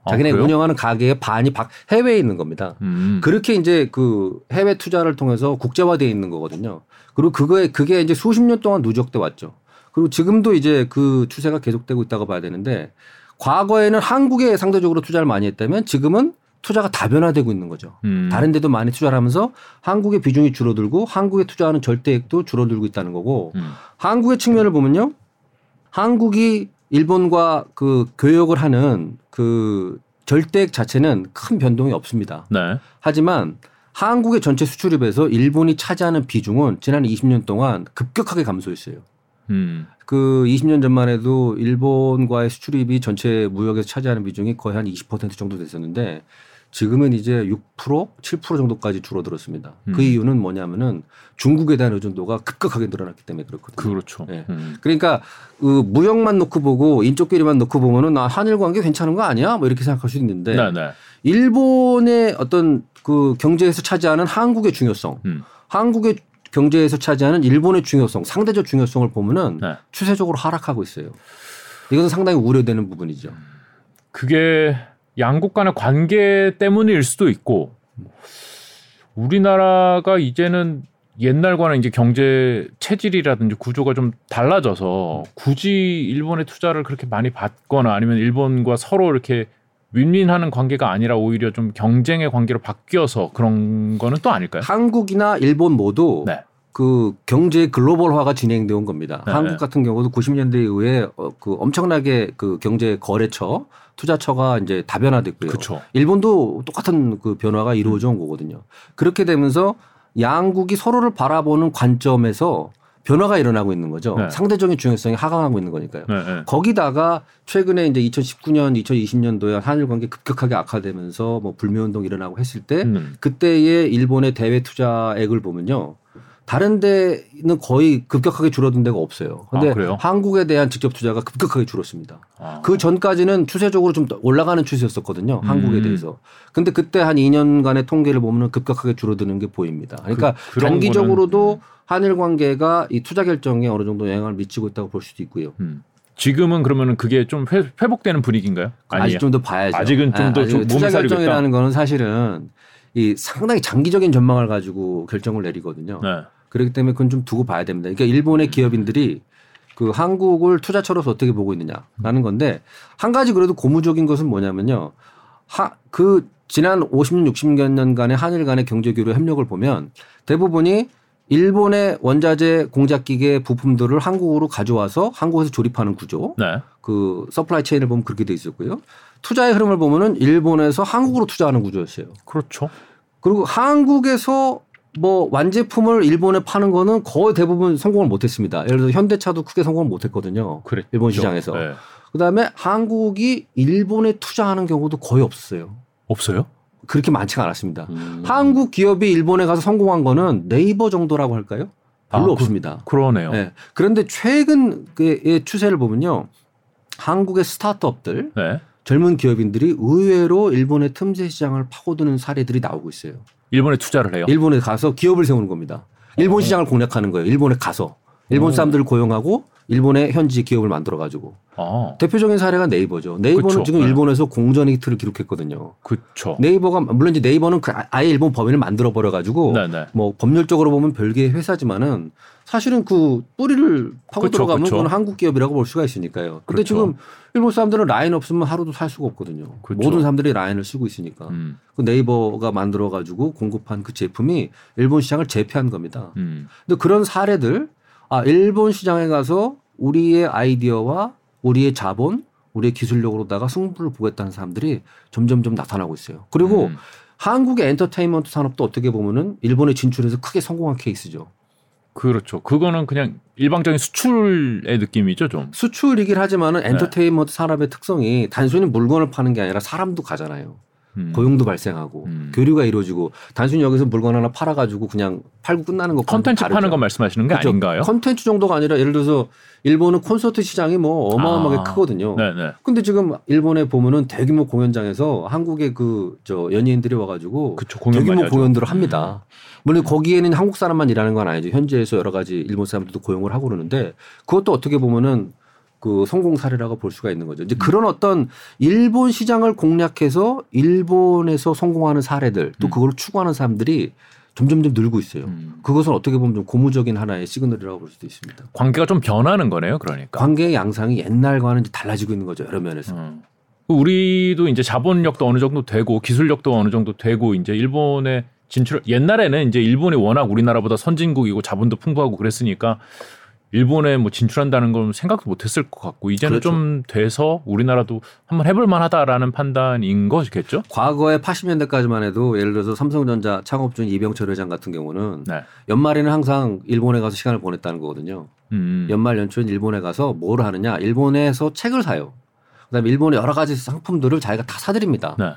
자기네 아, 운영하는 가게의 반이 박 해외에 있는 겁니다. 음. 그렇게 이제 그 해외 투자를 통해서 국제화되어 있는 거거든요. 그리고 그거에 그게 이제 수십 년 동안 누적돼 왔죠. 그리고 지금도 이제 그 추세가 계속되고 있다고 봐야 되는데 과거에는 한국에 상대적으로 투자를 많이 했다면 지금은 투자가 다변화되고 있는 거죠. 음. 다른 데도 많이 투자를 하면서 한국의 비중이 줄어들고 한국에 투자하는 절대액도 줄어들고 있다는 거고 음. 한국의 측면을 보면요. 한국이 일본과 그 교역을 하는 그 절대액 자체는 큰 변동이 없습니다. 네. 하지만 한국의 전체 수출입에서 일본이 차지하는 비중은 지난 20년 동안 급격하게 감소했어요. 음. 그 20년 전만 해도 일본과의 수출입이 전체 무역에서 차지하는 비중이 거의 한 20% 정도 됐었는데 지금은 이제 6% 7% 정도까지 줄어들었습니다. 그 음. 그 이유는 뭐냐면은 중국에 대한 의존도가 급격하게 늘어났기 때문에 그렇거든요. 그렇죠. 네. 음. 그러니까 그 무역만 놓고 보고 인적끼리만 놓고 보면은 아, 한일 관계 괜찮은 거 아니야? 뭐 이렇게 생각할 수 있는데 네네. 네. 일본의 어떤 그 경제에서 차지하는 한국의 중요성, 음. 한국의 경제에서 차지하는 일본의 중요성, 상대적 중요성을 보면은 네. 추세적으로 하락하고 있어요. 이것은 상당히 우려되는 부분이죠. 그게 양국 간의 관계 때문일 수도 있고 우리나라가 이제는 옛날과는 이제 경제 체질이라든지 구조가 좀 달라져서 굳이 일본의 투자를 그렇게 많이 받거나 아니면 일본과 서로 이렇게 윈윈하는 관계가 아니라 오히려 좀 경쟁의 관계로 바뀌어서 그런 거는 또 아닐까요? 한국이나 일본 모두 네. 그 경제 글로벌화가 진행되어 온 겁니다. 네. 한국 같은 경우도 90년대 이후에 어, 그 엄청나게 그 경제 거래처 투자처가 이제 다변화됐고요. 그쵸. 일본도 똑같은 그 변화가 이루어져 온 거거든요. 그렇게 되면서 양국이 서로를 바라보는 관점에서 변화가 일어나고 있는 거죠. 네. 상대적인 중요성이 하강하고 있는 거니까요. 네, 네. 거기다가 최근에 이제 2019년, 2020년도에 한일 관계 급격하게 악화되면서 뭐 불매 운동 일어나고 했을 때 음. 그때의 일본의 대외 투자액을 보면요. 다른 데는 거의 급격하게 줄어든 데가 없어요. 근데 아, 한국에 대한 직접 투자가 급격하게 줄었습니다. 아. 그 전까지는 추세적으로 좀 올라가는 추세였었거든요. 음. 한국에 대해서. 근데 그때 한 2년간의 통계를 보면 급격하게 줄어드는 게 보입니다. 그러니까 그, 장기적으로도 음. 한일 관계가 이 투자 결정에 어느 정도 영향을 미치고 있다고 볼 수도 있고요. 음. 지금은 그러면은 그게 좀 회, 복되는 분위기인가요? 아직 좀 더 봐야죠. 아직은 좀더 네, 투자 결정이라는 거는 사실은 이 상당히 장기적인 전망을 가지고 결정을 내리거든요. 네. 그렇기 때문에 그건 좀 두고 봐야 됩니다. 그러니까 일본의 기업인들이 그 한국을 투자처로서 어떻게 보고 있느냐라는 건데 한 가지 그래도 고무적인 것은 뭐냐면요. 하, 그 지난 50년, 60년간의 한일 간의 경제 교류 협력을 보면 대부분이 일본의 원자재 공작 기계 부품들을 한국으로 가져와서 한국에서 조립하는 구조. 네. 그 supply chain을 보면 그렇게 돼 있었고요. 투자의 흐름을 보면은 일본에서 한국으로 투자하는 구조였어요. 그렇죠. 그리고 한국에서 뭐 완제품을 일본에 파는 거는 거의 대부분 성공을 못했습니다. 예를 들어 현대차도 크게 성공을 못했거든요. 그래. 일본 시장에서. 네. 그다음에 한국이 일본에 투자하는 경우도 거의 없었어요. 없어요? 그렇게 많지가 않았습니다. 음. 한국 기업이 일본에 가서 성공한 거는 네이버 정도라고 할까요? 별로 아, 그, 없습니다. 그 러네요. 네. 그런데 최근의 추세를 보면요. 한국의 스타트업들, 네. 젊은 기업인들이 의외로 일본의 틈새 시장을 파고드는 사례들이 나오고 있어요. 일본에 투자를 해요. 일본에 가서 기업을 세우는 겁니다. 일본 어. 시장을 공략하는 거예요. 일본에 가서 일본 어. 사람들을 고용하고 일본의 현지 기업을 만들어 가지고 아. 대표적인 사례가 네이버죠. 네이버는 그쵸. 지금 네. 일본에서 공전 히트를 기록했거든요. 그렇죠. 네이버가 물론 이제 네이버는 그 아예 일본 법인을 만들어 버려 가지고 네, 네. 뭐 법률적으로 보면 별개의 회사지만은 사실은 그 뿌리를 파고 그쵸, 들어가면 그쵸. 그건 한국 기업이라고 볼 수가 있으니까요. 근데 그렇죠. 지금 일본 사람들은 라인 없으면 하루도 살 수가 없거든요. 모든 사람들이 라인을 쓰고 있으니까. 음. 그 네이버가 만들어 가지고 공급한 그 제품이 일본 시장을 제패한 겁니다. 음. 근데 그런 사례들 아 일본 시장에 가서 우리의 아이디어와 우리의 자본, 우리의 기술력으로다가 승부를 보겠다는 사람들이 점점점 나타나고 있어요. 그리고 음. 한국의 엔터테인먼트 산업도 어떻게 보면은 일본에 진출해서 크게 성공한 케이스죠. 그렇죠. 그거는 그냥 일방적인 수출의 느낌이죠, 좀. 수출이긴 하지만은 네. 엔터테인먼트 산업의 특성이 단순히 물건을 파는 게 아니라 사람도 가잖아요. 음. 고용도 발생하고 음. 교류가 이루어지고 단순히 여기서 물건 하나 팔아가지고 그냥 팔고 끝나는 거 컨텐츠 파는 거 말씀하시는 게 그렇죠. 아닌가요? 컨텐츠 정도가 아니라 예를 들어서 일본은 콘서트 시장이 뭐 어마어마하게 아. 크거든요. 네네. 근데 지금 일본에 보면은 대규모 공연장에서 한국의 그 저 연예인들이 와가지고 그쵸, 대규모 공연들을 합니다. 음. 물론 거기에는 한국 사람만 일하는 건 아니죠. 현지에서 여러 가지 일본 사람들도 고용을 하고 그러는데 그것도 어떻게 보면은 그 성공 사례라고 볼 수가 있는 거죠. 이제 그런 어떤 일본 시장을 공략해서 일본에서 성공하는 사례들 또 음. 그걸 추구하는 사람들이 점점점 늘고 있어요. 음. 그것은 어떻게 보면 좀 고무적인 하나의 시그널이라고 볼 수도 있습니다. 관계가 좀 변하는 거네요, 그러니까. 관계의 양상이 옛날과는 달라지고 있는 거죠, 여러 면에서. 음. 우리도 이제 자본력도 어느 정도 되고 기술력도 어느 정도 되고 이제 일본에 진출 옛날에는 이제 일본이 워낙 우리나라보다 선진국이고 자본도 풍부하고 그랬으니까 일본에 뭐 진출한다는 건 생각도 못했을 것 같고 이제는 그렇죠. 좀 돼서 우리나라도 한번 해볼 만하다라는 판단인 거겠죠? 과거에 80년대까지만 해도 예를 들어서 삼성전자 창업주인 이병철 회장 같은 경우는 네. 연말에는 항상 일본에 가서 시간을 보냈다는 거거든요. 음. 연말 연초엔 일본에 가서 뭘 하느냐? 일본에서 책을 사요. 그다음에 일본의 여러 가지 상품들을 자기가 다 사드립니다. 네.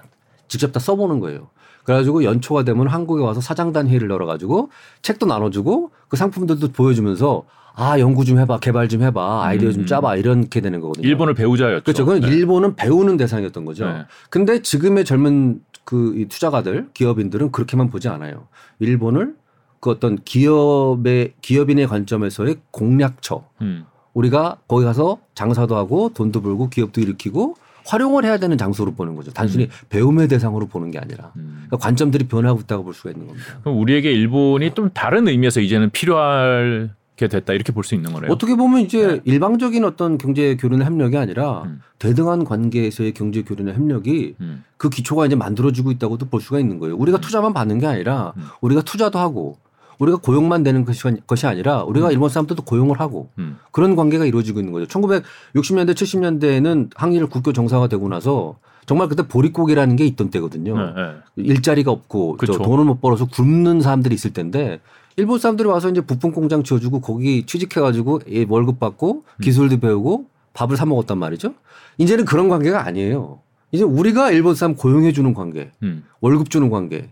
직접 다 써보는 거예요. 그래가지고 연초가 되면 한국에 와서 사장단 회의를 열어가지고 책도 나눠주고 그 상품들도 보여주면서 아 연구 좀 해봐 개발 좀 해봐 아이디어 좀 음. 짜봐 이렇게 되는 거거든요. 일본을 배우자였죠. 그렇죠. 그건 네. 일본은 배우는 대상이었던 거죠. 네. 근데 지금의 젊은 그 투자가들 기업인들은 그렇게만 보지 않아요. 일본을 그 어떤 기업의 기업인의 관점에서의 공략처. 음. 우리가 거기 가서 장사도 하고 돈도 벌고 기업도 일으키고 활용을 해야 되는 장소로 보는 거죠. 단순히 음. 배움의 대상으로 보는 게 아니라 음. 그러니까 관점들이 변하고 있다고 볼 수가 있는 겁니다. 그럼 우리에게 일본이 좀 다른 의미에서 이제는 필요할 됐다 이렇게 볼 수 있는 거네요. 어떻게 보면 이제 네. 일방적인 어떤 경제 교류의 협력이 아니라 음. 대등한 관계에서의 경제 교류의 협력이 음. 그 기초가 이제 만들어지고 있다고도 볼 수가 있는 거예요. 우리가 음. 투자만 받는 게 아니라 음. 우리가 투자도 하고 우리가 고용만 되는 것이, 것이 아니라 우리가 음. 일본 사람들도 고용을 하고 음. 그런 관계가 이루어지고 있는 거죠. 1960년대 70년대에는 항일 국교 정상화되고 나서 정말 그때 보릿고기라는 게 있던 때거든요. 네, 네. 일자리가 없고 저 돈을 못 벌어서 굶는 사람들이 있을 텐데 일본 사람들이 와서 이제 부품 공장 지어주고 거기 취직해가지고 월급 받고 음. 기술도 배우고 밥을 사 먹었단 말이죠. 이제는 그런 관계가 아니에요. 이제 우리가 일본 사람 고용해 주는 관계, 음. 월급 주는 관계.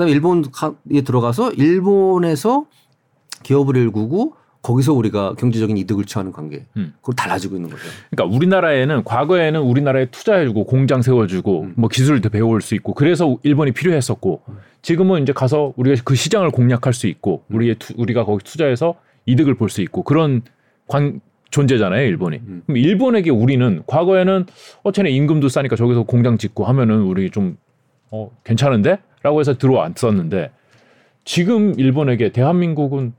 그다음에 일본에 들어가서 일본에서 기업을 일구고 거기서 우리가 경제적인 이득을 취하는 관계 음. 그걸 달라지고 있는 거죠. 그러니까 우리나라에는 과거에는 우리나라에 투자해주고 공장 세워주고 음. 뭐 기술도 배울 수 있고 그래서 일본이 필요했었고 음. 지금은 이제 가서 우리가 그 시장을 공략할 수 있고 음. 우리의 투, 우리가 거기 투자해서 이득을 볼 수 있고 그런 관, 존재잖아요, 일본이. 음. 그럼 일본에게 우리는 과거에는 어, 쟤네 임금도 싸니까 저기서 공장 짓고 하면은 우리 좀 어, 괜찮은데? 라고 해서 들어왔었는데 지금 일본에게 대한민국은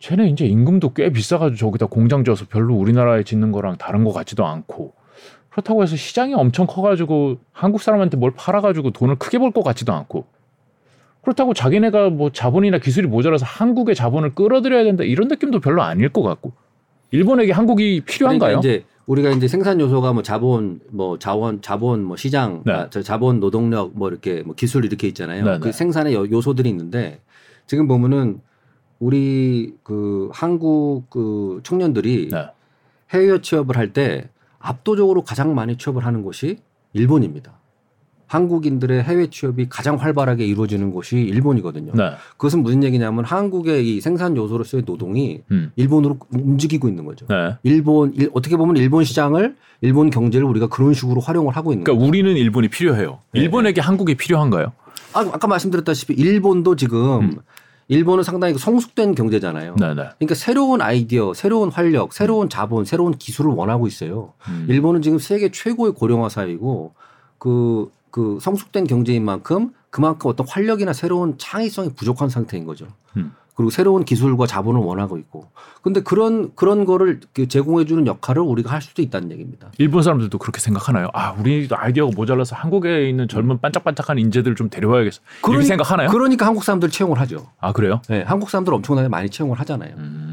쟤네 이제 임금도 꽤 비싸가지고 저기다 공장 지어서 별로 우리나라에 짓는 거랑 다른 것 같지도 않고 그렇다고 해서 시장이 엄청 커가지고 한국 사람한테 뭘 팔아가지고 돈을 크게 벌 것 같지도 않고 그렇다고 자기네가 뭐 자본이나 기술이 모자라서 한국의 자본을 끌어들여야 된다 이런 느낌도 별로 아닐 것 같고 일본에게 한국이 필요한가요? 그러니까 이제 우리가 이제 생산 요소가 뭐 자본, 뭐 자원, 자본, 뭐 시장, 네. 아, 자본, 노동력, 뭐 이렇게 뭐 기술 이렇게 있잖아요. 네, 그 네. 생산의 요소들이 있는데 지금 보면은 우리 그 한국 그 청년들이 네. 해외 취업을 할 때 압도적으로 가장 많이 취업을 하는 곳이 일본입니다. 한국인들의 해외 취업이 가장 활발하게 이루어지는 곳이 일본이거든요. 네. 그것은 무슨 얘기냐면 한국의 이 생산 요소로서의 노동이 음. 일본으로 움직이고 있는 거죠. 네. 일본 일, 어떻게 보면 일본 시장을 일본 경제를 우리가 그런 식으로 활용을 하고 있는 그러니까 거죠. 우리는 일본이 필요해요. 네. 일본에게 한국이 필요한가요? 아, 아까 말씀드렸다시피 일본도 지금 음. 일본은 상당히 성숙된 경제잖아요. 네네. 네. 그러니까 새로운 아이디어, 새로운 활력, 새로운 자본, 새로운 기술을 원하고 있어요. 음. 일본은 지금 세계 최고의 고령화 사회이고 그 그 성숙된 경제인 만큼 그만큼 어떤 활력이나 새로운 창의성이 부족한 상태인 거죠. 음. 그리고 새로운 기술과 자본을 원하고 있고. 근데 그런 그런 거를 그 제공해 주는 역할을 우리가 할 수도 있다는 얘기입니다. 일본 사람들도 그렇게 생각하나요? 아, 우리도 아이디어가 모자라서 한국에 있는 젊은 반짝반짝한 인재들 좀 데려와야겠어. 그러니, 이렇게 생각하나요? 그러니까 한국 사람들 채용을 하죠. 아, 그래요? 네, 한국 사람들 엄청나게 많이 채용을 하잖아요. 음.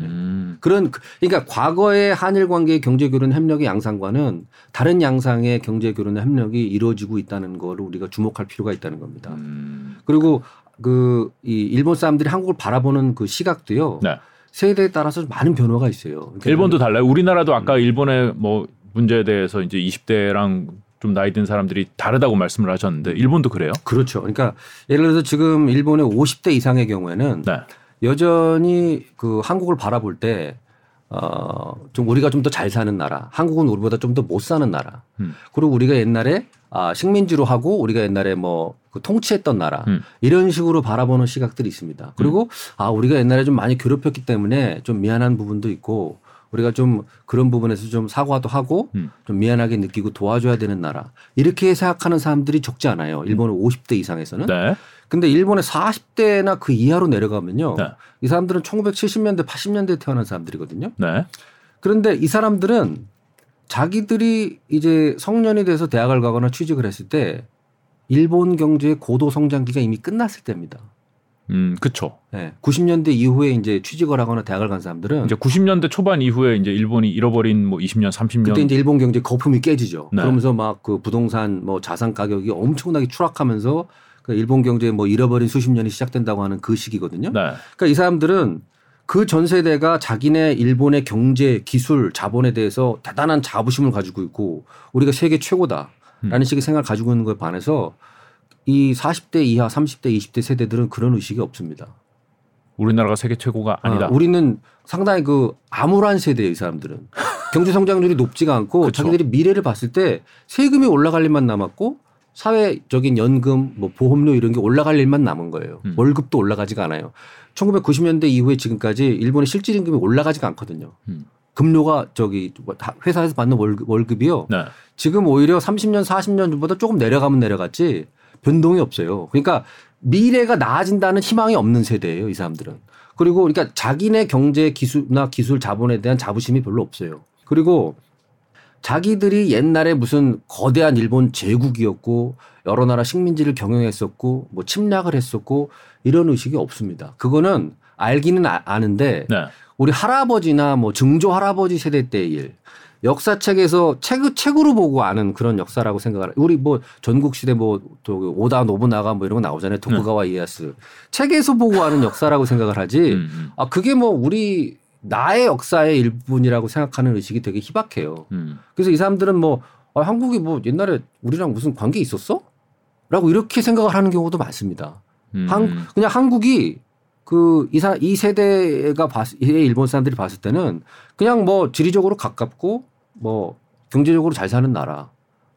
네. 그런 그러니까 과거의 한일 관계의 경제 교류 협력의 양상과는 다른 양상의 경제 교류 협력이 이루어지고 있다는 거를 우리가 주목할 필요가 있다는 겁니다. 음. 그리고 그 이 일본 사람들이 한국을 바라보는 그 시각도요. 네. 세대에 따라서 많은 변화가 있어요. 그러니까 일본도 달라요. 우리나라도 아까 음. 일본의 뭐 문제에 대해서 이제 20대랑 좀 나이 든 사람들이 다르다고 말씀을 하셨는데 일본도 그래요? 그렇죠. 그러니까 예를 들어서 지금 일본의 50대 이상의 경우에는 네. 여전히 그 한국을 바라볼 때 어, 좀 우리가 좀 더 잘 사는 나라, 한국은 우리보다 좀 더 못 사는 나라. 음. 그리고 우리가 옛날에 아, 식민지로 하고 우리가 옛날에 뭐 그 통치했던 나라 음. 이런 식으로 바라보는 시각들이 있습니다. 그리고 음. 아 우리가 옛날에 좀 많이 괴롭혔기 때문에 좀 미안한 부분도 있고 우리가 좀 그런 부분에서 좀 사과도 하고 음. 좀 미안하게 느끼고 도와줘야 되는 나라 이렇게 생각하는 사람들이 적지 않아요. 일본은 음. 50대 이상에서는. 네. 근데 일본의 40대나 그 이하로 내려가면요. 네. 이 사람들은 1970년대, 80년대에 태어난 사람들이거든요. 네. 그런데 이 사람들은 자기들이 이제 성년이 돼서 대학을 가거나 취직을 했을 때 일본 경제의 고도 성장기가 이미 끝났을 때입니다. 음, 그쵸. 네. 90년대 이후에 이제 취직을 하거나 대학을 간 사람들은 이제 90년대 초반 이후에 이제 일본이 잃어버린 뭐 20년, 30년 그때 이제 일본 경제 거품이 깨지죠. 네. 그러면서 막 그 부동산 뭐 자산 가격이 엄청나게 추락하면서 그 일본 경제 뭐 잃어버린 수십 년이 시작된다고 하는 그 시기거든요. 네. 그러니까 이 사람들은 그 전 세대가 자기네 일본의 경제, 기술, 자본에 대해서 대단한 자부심을 가지고 있고 우리가 세계 최고다라는 음. 식의 생각을 가지고 있는 거에 반해서 이 40대 이하, 30대, 20대 세대들은 그런 의식이 없습니다. 우리나라가 세계 최고가 아니다. 아, 우리는 상당히 그 암울한 세대예요, 이 사람들은. 경제 성장률이 높지가 않고 그쵸. 자기들이 미래를 봤을 때 세금이 올라갈 일만 남았고 사회적인 연금, 뭐 보험료 이런 게 올라갈 일만 남은 거예요. 음. 월급도 올라가지가 않아요. 1990년대 이후에 지금까지 일본의 실질 임금이 올라가지가 않거든요. 음. 급료가 저기 뭐 회사에서 받는 월급, 이요 네. 지금 오히려 30년, 40년 전보다 조금 내려가면 내려갔지 변동이 없어요. 그러니까 미래가 나아진다는 희망이 없는 세대예요, 이 사람들은. 그리고 그러니까 자기네 경제 기술나 기술 자본에 대한 자부심이 별로 없어요. 그리고 자기들이 옛날에 무슨 거대한 일본 제국이었고 여러 나라 식민지를 경영했었고 뭐 침략을 했었고 이런 의식이 없습니다. 그거는 알기는 아, 는데 네. 우리 할아버지나 뭐 증조 할아버지 세대 때의 일 역사책에서 책, 책으로 보고 아는 그런 역사라고 생각을 우리 뭐 전국 시대 뭐 또 오다 노부나가 뭐 이런 거 나오잖아요. 도쿠가와 네. 이에야스 책에서 보고 아는 역사라고 생각을 하지. 음, 음. 아 그게 뭐 우리 나의 역사의 일부분이라고 생각하는 의식이 되게 희박해요. 음. 그래서 이 사람들은 뭐 아, 한국이 뭐 옛날에 우리랑 무슨 관계 있었어? 라고 이렇게 생각을 하는 경우도 많습니다. 음. 한, 그냥 한국이 그 이사 이 세대가 봤 일본 사람들이 봤을 때는 그냥 뭐 지리적으로 가깝고 뭐 경제적으로 잘 사는 나라.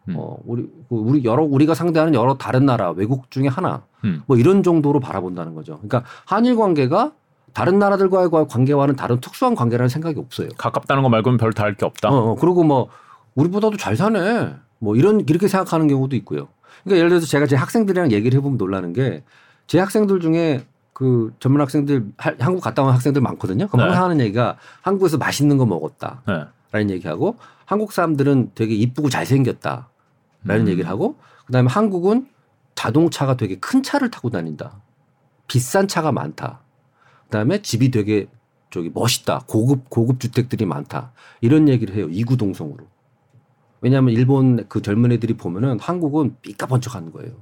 음. 어 우리 그 우리 여러 우리가 상대하는 여러 다른 나라 외국 중에 하나. 음. 뭐 이런 정도로 바라본다는 거죠. 그러니까 한일 관계가 다른 나라들과의 관계와는 다른 특수한 관계라는 생각이 없어요. 가깝다는 거 말고는 별 다를 게 없다. 어, 어. 그리고 뭐 우리보다도 잘 사네. 뭐 이런 이렇게 생각하는 경우도 있고요. 그러니까 예를 들어서 제가 제 학생들이랑 얘기를 해보면 놀라는 게 제 학생들 중에 그 전문 학생들 하, 한국 갔다 온 학생들 많거든요. 그럼 네. 하는 얘기가 한국에서 맛있는 거 먹었다. 네. 라는 얘기하고 한국 사람들은 되게 이쁘고 잘생겼다. 라는 음. 얘기를 하고 그다음에 한국은 자동차가 되게 큰 차를 타고 다닌다. 비싼 차가 많다. 그다음에 집이 되게 저기 멋있다. 고급 고급 주택들이 많다. 이런 얘기를 해요. 이구동성으로. 왜냐하면 일본 그 젊은 애들이 보면은 한국은 삐까번쩍하는 거예요.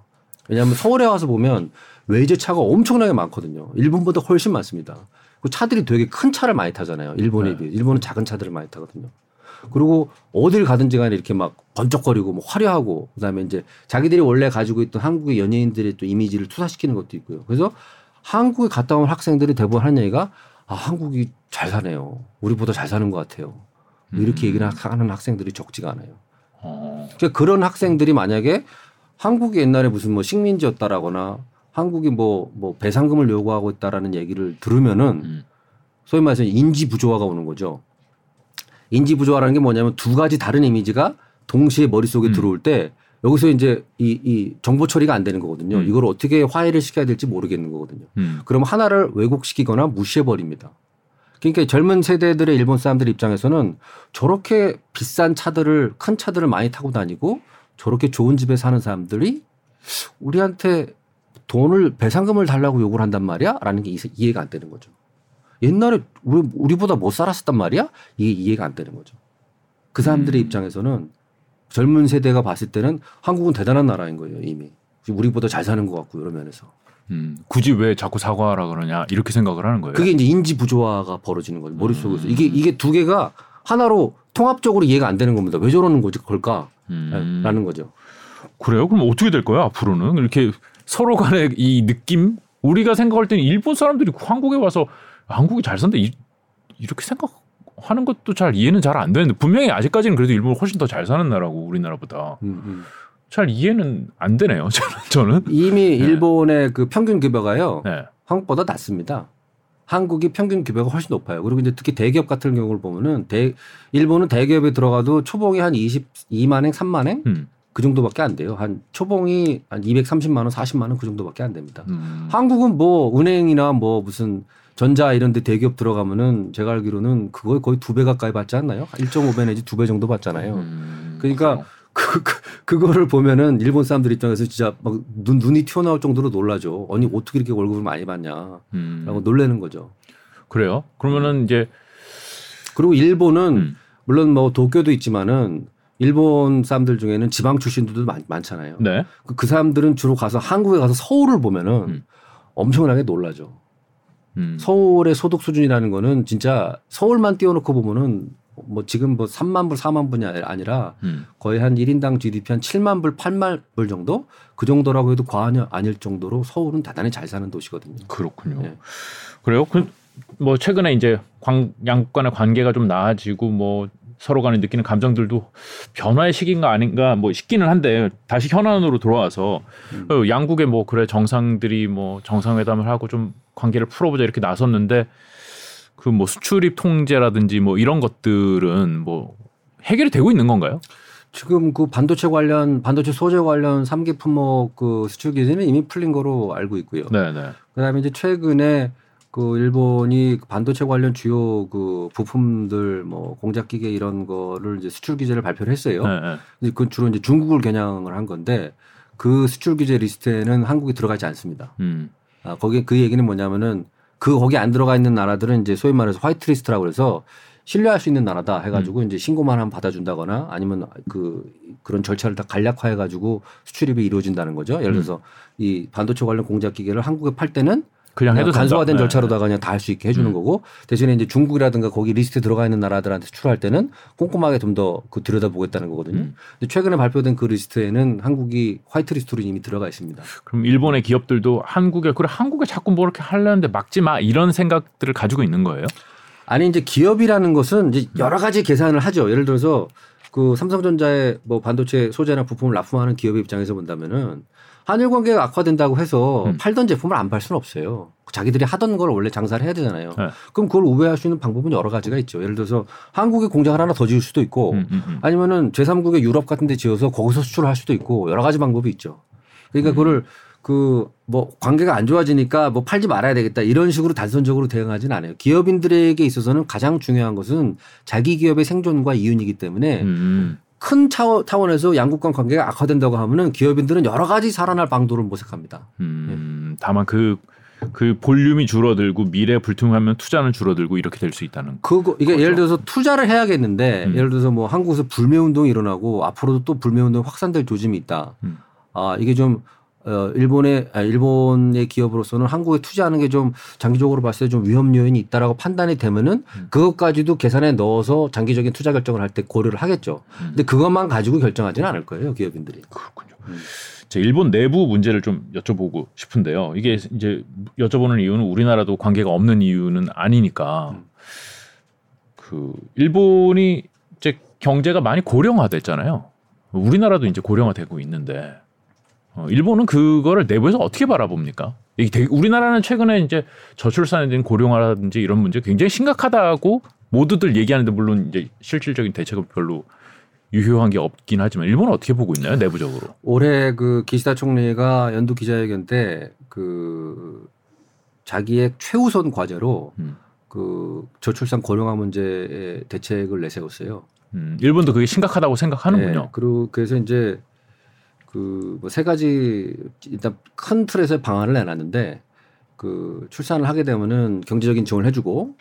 왜냐하면 서울에 와서 보면 외제차가 엄청나게 많거든요. 일본보다 훨씬 많습니다. 그 차들이 되게 큰 차를 많이 타잖아요. 일본에 네. 비해. 일본은 작은 차들을 많이 타거든요. 그리고 어딜 가든지 간에 이렇게 막 번쩍거리고 뭐 화려하고 그다음에 이제 자기들이 원래 가지고 있던 한국의 연예인들의 또 이미지를 투사시키는 것도 있고요. 그래서 한국에 갔다 온 학생들이 대부분 하는 얘기가 아, 한국이 잘 사네요. 우리보다 잘 사는 것 같아요. 이렇게 음. 얘기를 하는 학생들이 적지가 않아요. 어. 그러니까 그런 학생들이 만약에 한국이 옛날에 무슨 뭐 식민지였다라거나 한국이 뭐, 뭐 배상금을 요구하고 있다라는 얘기를 들으면은 음. 소위 말해서 인지 부조화가 오는 거죠. 인지 부조화라는 게 뭐냐면 두 가지 다른 이미지가 동시에 머릿속에 음. 들어올 때 여기서 이제 이, 이 정보 처리가 안 되는 거거든요. 음. 이걸 어떻게 화해를 시켜야 될지 모르겠는 거거든요. 음. 그럼 하나를 왜곡시키거나 무시해 버립니다. 그러니까 젊은 세대들의 일본 사람들 입장에서는 저렇게 비싼 차들을 큰 차들을 많이 타고 다니고 저렇게 좋은 집에 사는 사람들이 우리한테 돈을 배상금을 달라고 요구를 한단 말이야? 라는 게 이해가 안 되는 거죠. 옛날에 우리, 우리보다 못 살았었단 말이야? 이게 이해가 안 되는 거죠. 그 사람들의 음. 입장에서는 젊은 세대가 봤을 때는 한국은 대단한 나라인 거예요, 이미. 우리보다 잘 사는 것 같고, 이런 면에서. 음, 굳이 왜 자꾸 사과하라 그러냐, 이렇게 생각을 하는 거예요. 그게 이제 인지 부조화가 벌어지는 거죠, 머릿속에서. 음. 이게, 이게 두 개가 하나로 통합적으로 이해가 안 되는 겁니다. 왜 저러는 거지, 걸까? 음. 라는 거죠. 그래요? 그럼 어떻게 될 거야, 앞으로는? 이렇게 서로 간의 이 느낌? 우리가 생각할 때는 일본 사람들이 한국에 와서 한국이 잘 산다, 이, 이렇게 생각 하는 것도 잘 이해는 잘 안 되는데 분명히 아직까지는 그래도 일본은 훨씬 더 잘 사는 나라고 우리나라보다 음, 음. 잘 이해는 안 되네요. 저는 이미 네. 일본의 그 평균 급여가요 네. 한국보다 낮습니다. 한국이 평균 급여가 훨씬 높아요. 그리고 이제 특히 대기업 같은 경우를 보면은 대 일본은 대기업에 들어가도 초봉이 한 22만 행, 3만 행 음. 그 정도밖에 안 돼요. 한 초봉이 한 230만 원, 40만 원 그 정도밖에 안 됩니다. 음. 한국은 뭐 은행이나 뭐 무슨 전자 이런 데 대기업 들어가면은 제가 알기로는 그거 거의 두 배 가까이 받지 않나요? 1.5배 내지 두 배 정도 받잖아요. 음, 그러니까 그, 그, 그거를 보면은 일본 사람들 입장에서 진짜 막 눈, 눈이 튀어나올 정도로 놀라죠. 아니, 어떻게 이렇게 월급을 많이 받냐. 음. 라고 놀래는 거죠. 그래요? 그러면은 이제. 그리고 일본은 음. 물론 뭐 도쿄도 있지만은 일본 사람들 중에는 지방 출신들도 많, 많잖아요. 네. 그, 그 사람들은 주로 가서 한국에 가서 서울을 보면은 음. 엄청나게 놀라죠. 음. 서울의 소득 수준이라는 거는 진짜 서울만 띄워놓고 보면은 뭐 지금 뭐 3만 불, 4만 불이 아니라 음. 거의 한 1인당 GDP 한 7만 불, 8만 불 정도 그 정도라고 해도 과언이 아닐 정도로 서울은 대단히 잘 사는 도시거든요. 그렇군요. 네. 그래요? 그 뭐 최근에 이제 관, 양국 간의 관계가 좀 나아지고 뭐 서로 간에 느끼는 감정들도 변화의 시기인가 아닌가 뭐 시기는 한데 다시 현안으로 돌아와서 음. 어, 양국의 뭐 그래 정상들이 뭐 정상회담을 하고 좀 관계를 풀어보자 이렇게 나섰는데 그 뭐 수출입 통제라든지 뭐 이런 것들은 뭐 해결이 되고 있는 건가요? 지금 그 반도체 관련 반도체 소재 관련 3기 품목 그 수출 규제는 이미 풀린 거로 알고 있고요. 네, 네. 그다음에 이제 최근에 그 일본이 반도체 관련 주요 그 부품들 뭐 공작 기계 이런 거를 이제 수출 규제를 발표를 했어요. 네, 네. 그 주로 이제 중국을 겨냥을 한 건데 그 수출 규제 리스트에는 한국이 들어가지 않습니다. 음. 아, 거기 그 얘기는 뭐냐면은 그 거기 안 들어가 있는 나라들은 이제 소위 말해서 화이트 리스트라고 그래서 신뢰할 수 있는 나라다 해가지고 음. 이제 신고만 하면 받아준다거나 아니면 그 그런 절차를 다 간략화해가지고 수출입이 이루어진다는 거죠. 예를 음. 들어서 음. 이 반도체 관련 공작 기계를 한국에 팔 때는 그냥 해도 간소화된 된다. 절차로다가 네. 그냥 다 할 수 있게 해주는 음. 거고 대신에 이제 중국이라든가 거기 리스트에 들어가 있는 나라들한테 수출할 때는 꼼꼼하게 좀 더 그 들여다보겠다는 거거든요. 음. 근데 최근에 발표된 그 리스트에는 한국이 화이트 리스트로 이미 들어가 있습니다. 그럼 일본의 기업들도 한국에 그래 한국에 자꾸 뭐 이렇게 하려는데 막지 마 이런 생각들을 가지고 있는 거예요? 아니 이제 기업이라는 것은 이제 여러 가지 계산을 하죠. 예를 들어서 그 삼성전자의 뭐 반도체 소재나 부품을 납품하는 기업의 입장에서 본다면은 한일 관계가 악화된다고 해서 음. 팔던 제품을 안 팔 수는 없어요. 자기들이 하던 걸 원래 장사를 해야 되잖아요. 네. 그럼 그걸 우회할 수 있는 방법은 여러 가지가 있죠. 예를 들어서 한국에 공장을 하나 더 지을 수도 있고 음, 음, 음. 아니면은 제3국의 유럽 같은 데 지어서 거기서 수출을 할 수도 있고 여러 가지 방법이 있죠. 그러니까 음. 그거를 그뭐 관계가 안 좋아지니까 뭐 팔지 말아야 되겠다 이런 식으로 단선적으로 대응하지는 않아요. 기업인들에게 있어서는 가장 중요한 것은 자기 기업의 생존과 이윤이기 때문에 음. 큰 차원에서 양국 간 관계가 악화된다고 하면은 기업인들은 여러 가지 살아날 방도를 모색합니다. 음, 네. 다만 그, 그 볼륨이 줄어들고 미래 불투명하면 투자는 줄어들고 이렇게 될 수 있다는 그거 이게 거죠. 예를 들어서 투자를 해야겠는데 음. 예를 들어서 뭐 한국에서 불매 운동이 일어나고 앞으로도 또 불매 운동 확산될 조짐이 있다. 음. 아 이게 좀 어, 일본의 아, 일본의 기업으로서는 한국에 투자하는 게 좀 장기적으로 봤을 때 좀 위험 요인이 있다라고 판단이 되면은 음. 그것까지도 계산에 넣어서 장기적인 투자 결정을 할 때 고려를 하겠죠. 음. 근데 그것만 가지고 결정하지는 않을 거예요 기업인들이. 그렇군요. 음. 제 일본 내부 문제를 좀 여쭤보고 싶은데요. 이게 이제 여쭤보는 이유는 우리나라도 관계가 없는 이유는 아니니까 음. 그 일본이 이제 경제가 많이 고령화됐잖아요. 우리나라도 이제 고령화되고 있는데 어, 일본은 그거를 내부에서 어떻게 바라봅니까? 이게 되게 우리나라는 최근에 이제 저출산에 대한 고령화라든지 이런 문제 굉장히 심각하다고 모두들 얘기하는데 물론 이제 실질적인 대책은 별로 유효한 게 없긴 하지만 일본은 어떻게 보고 있나요 내부적으로? 올해 그 기시다 총리가 연두 기자회견 때 그 자기의 최우선 과제로 음. 그 저출산 고령화 문제에 대책을 내세웠어요. 음, 일본도 그게 심각하다고 생각하는군요. 네, 그리고 그래서 이제 그 뭐 세 가지 일단 큰 틀에서 방안을 내놨는데 그 출산을 하게 되면은 경제적인 지원을 해주고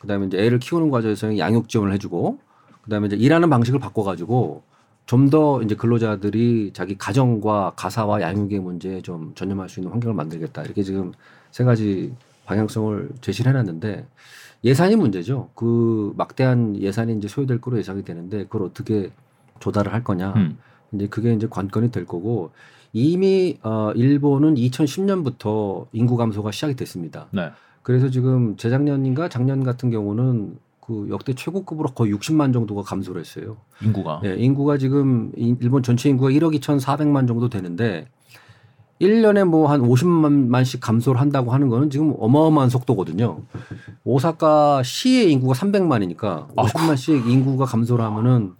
그다음에 이제 애를 키우는 과정에서 양육 지원을 해주고 그다음에 이제 일하는 방식을 바꿔가지고 좀 더 이제 근로자들이 자기 가정과 가사와 양육의 문제에 좀 전념할 수 있는 환경을 만들겠다 이렇게 지금 세 가지 방향성을 제시를 해놨는데 예산이 문제죠. 그 막대한 예산이 이제 소요될 거로 예상이 되는데 그걸 어떻게 조달을 할 거냐. 음. 이제 그게 이제 관건이 될 거고 이미 어 일본은 2010년부터 인구 감소가 시작이 됐습니다. 네. 그래서 지금 재작년인가 작년 같은 경우는 그 역대 최고급으로 거의 60만 정도가 감소를 했어요. 인구가. 네, 인구가 지금 일본 전체 인구가 1억 2,400만 정도 되는데 1년에 뭐 한 50만씩 감소를 한다고 하는 거는 지금 어마어마한 속도거든요. 오사카 시의 인구가 300만이니까 50만씩 인구가 감소를 하면은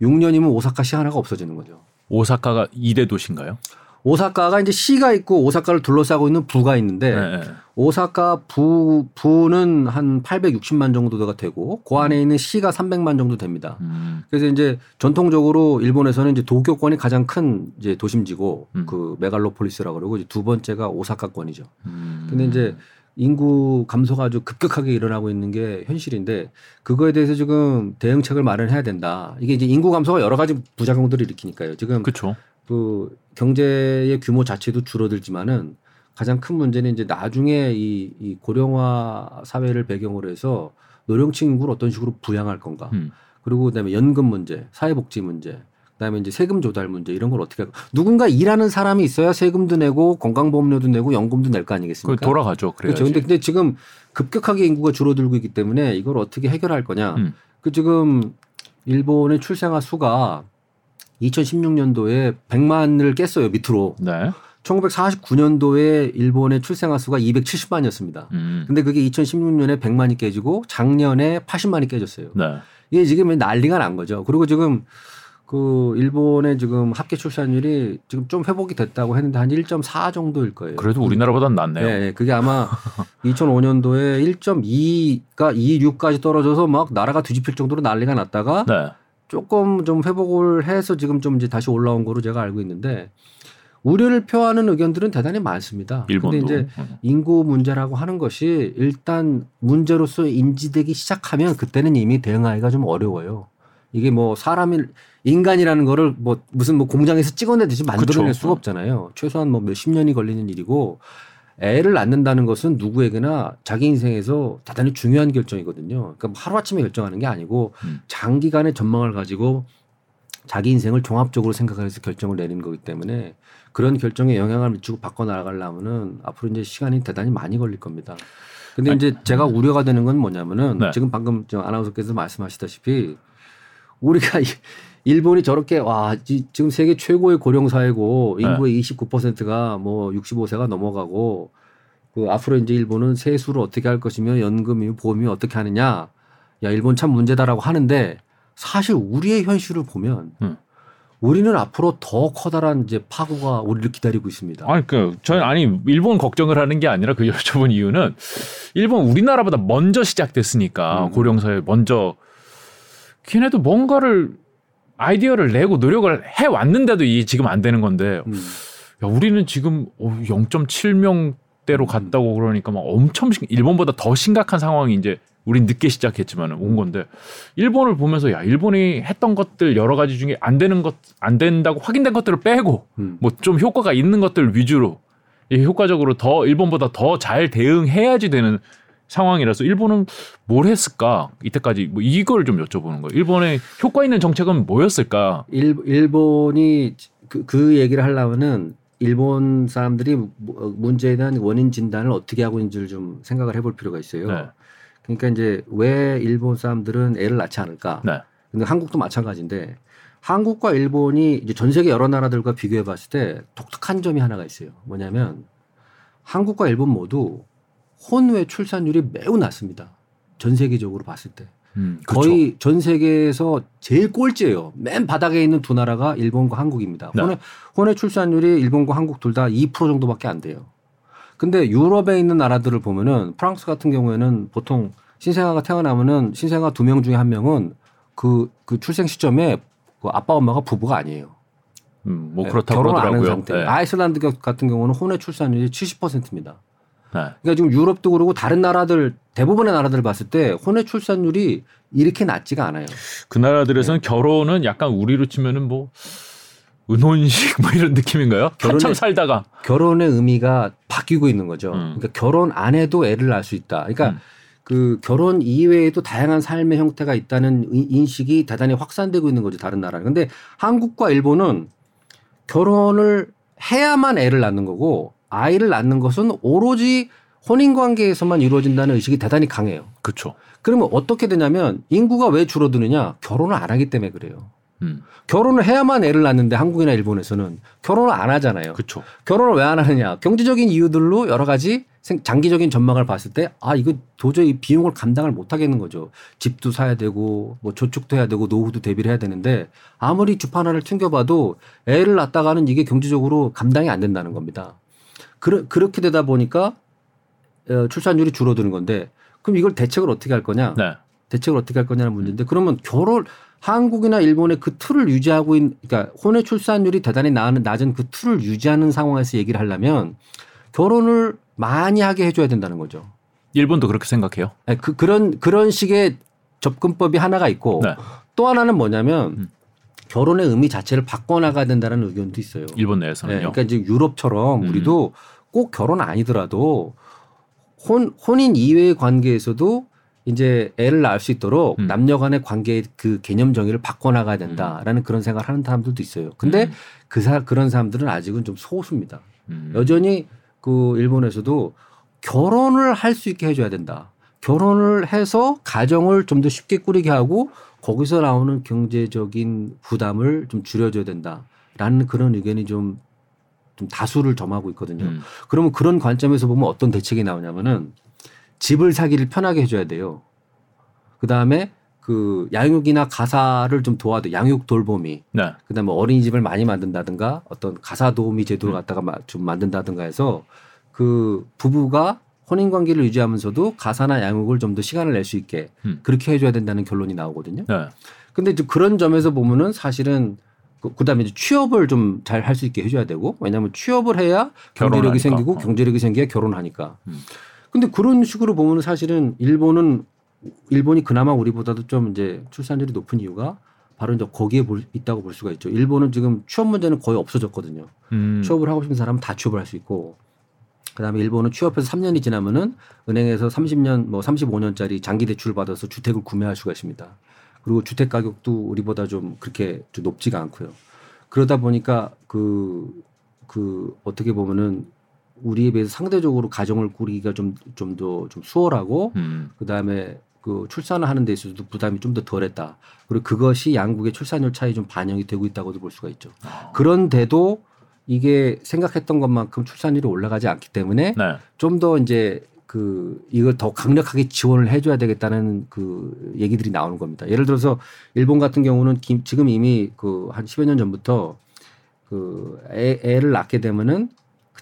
6년이면 오사카 시 하나가 없어지는 거죠. 오사카가 2대 도시인가요? 오사카가 이제 시가 있고 오사카를 둘러싸고 있는 부가 있는데 네. 오사카 부 부는 한 860만 정도가 되고 그 안에 있는 시가 300만 정도 됩니다. 음. 그래서 이제 전통적으로 일본에서는 이제 도쿄권이 가장 큰 이제 도심지고 음. 그 메갈로폴리스라고 그러고 두 번째가 오사카권이죠. 음. 근데 이제 인구 감소가 아주 급격하게 일어나고 있는 게 현실인데 그거에 대해서 지금 대응책을 마련해야 된다. 이게 이제 인구 감소가 여러 가지 부작용들을 일으키니까요. 지금 그쵸. 그 경제의 규모 자체도 줄어들지만은 가장 큰 문제는 이제 나중에 이, 이 고령화 사회를 배경으로 해서 노령층 인구를 어떤 식으로 부양할 건가. 음. 그리고 그다음에 연금 문제, 사회복지 문제, 그다음에 이제 세금 조달 문제 이런 걸 어떻게 누군가 일하는 사람이 있어야 세금도 내고 건강보험료도 내고 연금도 낼 거 아니겠습니까? 돌아가죠. 그래야지. 그렇죠. 근데, 근데 지금 급격하게 인구가 줄어들고 있기 때문에 이걸 어떻게 해결할 거냐? 음. 그 지금 일본의 출생아 수가 2016년도에 100만을 깼어요 밑으로. 네. 1949년도에 일본의 출생아 수가 270만이었습니다. 음. 근데 그게 2016년에 100만이 깨지고 작년에 80만이 깨졌어요. 네. 이게 지금 난리가 난 거죠. 그리고 지금 그 일본의 지금 합계 출산율이 지금 좀 회복이 됐다고 했는데 한 1.4 정도일 거예요. 그래도 우리나라보다는 낫네요. 네, 네. 그게 아마 2005년도에 1.2가 2.6까지 떨어져서 막 나라가 뒤집힐 정도로 난리가 났다가 네. 조금 좀 회복을 해서 지금 좀 이제 다시 올라온 거로 제가 알고 있는데 우려를 표하는 의견들은 대단히 많습니다. 일본도. 근데 이제 인구 문제라고 하는 것이 일단 문제로서 인지되기 시작하면 그때는 이미 대응하기가 좀 어려워요. 이게 뭐 사람이 인간이라는 거를 뭐 무슨 뭐 공장에서 찍어내듯이 만들어낼 수가 없잖아요. 최소한 뭐 몇십 년이 걸리는 일이고 애를 낳는다는 것은 누구에게나 자기 인생에서 대단히 중요한 결정이거든요. 그러니까 뭐 하루아침에 결정하는 게 아니고 음. 장기간의 전망을 가지고 자기 인생을 종합적으로 생각해서 결정을 내리는 거기 때문에 그런 결정에 영향을 미치고 바꿔 나가려면은 앞으로 이제 시간이 대단히 많이 걸릴 겁니다. 근데 아니, 이제 제가 우려가 되는 건 뭐냐면은 네. 지금 방금 저 아나운서께서 말씀하시다시피 우리가 일본이 저렇게 와 지금 세계 최고의 고령 사회고 인구의 네. 29%가 뭐 65세가 넘어가고 그 앞으로 이제 일본은 세수를 어떻게 할 것이며 연금이 보험이 어떻게 하느냐 야 일본 참 문제다라고 하는데 사실 우리의 현실을 보면 음. 우리는 앞으로 더 커다란 이제 파고가 우리를 기다리고 있습니다. 아니 그 저는 아니 일본 걱정을 하는 게 아니라 그 여쭤본 이유는 일본 우리나라보다 먼저 시작됐으니까 음. 고령 사회 먼저 걔네도 뭔가를 아이디어를 내고 노력을 해 왔는데도 이 지금 안 되는 건데 음. 야, 우리는 지금 0.7명대로 음. 갔다고 그러니까 막 엄청 일본보다 더 심각한 상황이 이제 우린 늦게 시작했지만 온 건데 일본을 보면서 야 일본이 했던 것들 여러 가지 중에 안 되는 것 안 된다고 확인된 것들을 빼고 음. 뭐좀 효과가 있는 것들 위주로 효과적으로 더 일본보다 더 잘 대응해야지 되는 상황이라서 일본은 뭘 했을까 이때까지 뭐 이걸 좀 여쭤보는 거예요. 일본의 효과 있는 정책은 뭐였을까? 일, 일본이 그, 그 얘기를 하려면은 일본 사람들이 문제에 대한 원인 진단을 어떻게 하고 있는지를 좀 생각을 해볼 필요가 있어요. 네. 그러니까 이제 왜 일본 사람들은 애를 낳지 않을까? 네. 근데 한국도 마찬가지인데 한국과 일본이 이제 전 세계 여러 나라들과 비교해 봤을 때 독특한 점이 하나가 있어요. 뭐냐면 한국과 일본 모두 혼외 출산율이 매우 낮습니다. 전 세계적으로 봤을 때. 음, 거의 전 세계에서 제일 꼴찌예요. 맨 바닥에 있는 두 나라가 일본과 한국입니다. 네. 혼외, 혼외 출산율이 일본과 한국 둘 다 2% 정도밖에 안 돼요. 근데 유럽에 있는 나라들을 보면은 프랑스 같은 경우에는 보통 신생아가 태어나면은 신생아 두 명 중에 한 명은 그, 그 출생 시점에 그 아빠 엄마가 부부가 아니에요. 음, 뭐 네, 그렇다고 결혼 안 한 상태. 네. 아이슬란드 같은 경우는 혼외 출산율이 70%입니다. 네. 그러니까 지금 유럽도 그러고 다른 나라들 대부분의 나라들을 봤을 때 혼외 출산율이 이렇게 낮지가 않아요. 그 나라들에서는 네. 결혼은 약간 우리로 치면은 뭐 은혼식 뭐 이런 느낌인가요? 한참 살다가 결혼의 의미가 바뀌고 있는 거죠. 음. 그러니까 결혼 안 해도 애를 낳을 수 있다. 그러니까 음. 그 결혼 이외에도 다양한 삶의 형태가 있다는 인식이 대단히 확산되고 있는 거죠. 다른 나라는. 근데 한국과 일본은 결혼을 해야만 애를 낳는 거고 아이를 낳는 것은 오로지 혼인 관계에서만 이루어진다는 의식이 대단히 강해요. 그렇죠. 그러면 어떻게 되냐면 인구가 왜 줄어드느냐? 결혼을 안 하기 때문에 그래요. 음. 결혼을 해야만 애를 낳는데 한국이나 일본에서는 결혼을 안 하잖아요. 그렇죠. 결혼을 왜 안 하느냐? 경제적인 이유들로 여러 가지 장기적인 전망을 봤을 때 아 이거 도저히 비용을 감당을 못 하겠는 거죠. 집도 사야 되고 뭐 저축도 해야 되고 노후도 대비를 해야 되는데 아무리 주판 하나를 튕겨봐도 애를 낳다가는 이게 경제적으로 감당이 안 된다는 겁니다. 그러, 그렇게 되다 보니까 어, 출산율이 줄어드는 건데 그럼 이걸 대책을 어떻게 할 거냐? 네. 대책을 어떻게 할 거냐는 문제인데 그러면 결혼 한국이나 일본의 그 틀을 유지하고 있는 그러니까 혼외 출산율이 대단히 낮은, 낮은 그 틀을 유지하는 상황에서 얘기를 하려면 결혼을 많이 하게 해줘야 된다는 거죠. 일본도 그렇게 생각해요? 네, 그, 그런 그런 식의 접근법이 하나가 있고 네. 또 하나는 뭐냐면 음. 결혼의 의미 자체를 바꿔나가야 된다는 의견도 있어요. 일본 내에서는요. 네, 그러니까 이제 유럽처럼 음. 우리도 꼭 결혼 아니더라도 혼 혼인 이외의 관계에서도 이제 애를 낳을 수 있도록 음. 남녀 간의 관계의 그 개념 정의를 바꿔나가야 된다라는 음. 그런 생각을 하는 사람들도 있어요. 근데 음. 그 사, 그런 사람들은 아직은 좀 소수입니다. 음. 여전히 그 일본에서도 결혼을 할 수 있게 해줘야 된다. 결혼을 해서 가정을 좀 더 쉽게 꾸리게 하고 거기서 나오는 경제적인 부담을 좀 줄여줘야 된다라는 그런 의견이 좀, 좀 다수를 점하고 있거든요. 음. 그러면 그런 관점에서 보면 어떤 대책이 나오냐면은 집을 사기를 편하게 해줘야 돼요. 그 다음에 그 양육이나 가사를 좀 도와도 양육 돌보미. 네. 그다음에 뭐 어린이집을 많이 만든다든가 어떤 가사 도우미 제도를 음. 갖다가 좀 만든다든가 해서 그 부부가 혼인 관계를 유지하면서도 가사나 양육을 좀 더 시간을 낼 수 있게 음. 그렇게 해줘야 된다는 결론이 나오거든요. 네. 근데 이제 그런 점에서 보면은 사실은 그, 그다음에 이제 취업을 좀 잘 할 수 있게 해줘야 되고 왜냐하면 취업을 해야 경제력이 생기고 어. 경제력이 생겨야 결혼하니까. 음. 근데 그런 식으로 보면은 사실은 일본은 일본이 그나마 우리보다도 좀 이제 출산율이 높은 이유가 바로 이제 거기에 볼, 있다고 볼 수가 있죠. 일본은 지금 취업 문제는 거의 없어졌거든요. 음. 취업을 하고 싶은 사람은 다 취업을 할 수 있고 그다음에 일본은 취업해서 3년이 지나면은 은행에서 30년 뭐 35년짜리 장기 대출을 받아서 주택을 구매할 수가 있습니다. 그리고 주택 가격도 우리보다 좀 그렇게 좀 높지가 않고요. 그러다 보니까 그, 그 어떻게 보면은 우리에 비해서 상대적으로 가정을 꾸리기가 좀 좀 더좀 좀 수월하고 음. 그다음에 그 출산을 하는 데 있어서도 부담이 좀 더 덜했다. 그리고 그것이 양국의 출산율 차이 좀 반영이 되고 있다고도 볼 수가 있죠. 아. 그런데도 이게 생각했던 것만큼 출산율이 올라가지 않기 때문에 네. 좀더 이제 그 이걸 더 강력하게 지원을 해줘야 되겠다는 그 얘기들이 나오는 겁니다. 예를 들어서 일본 같은 경우는 지금 이미 그 한 10여 년 전부터 그 애, 애를 낳게 되면은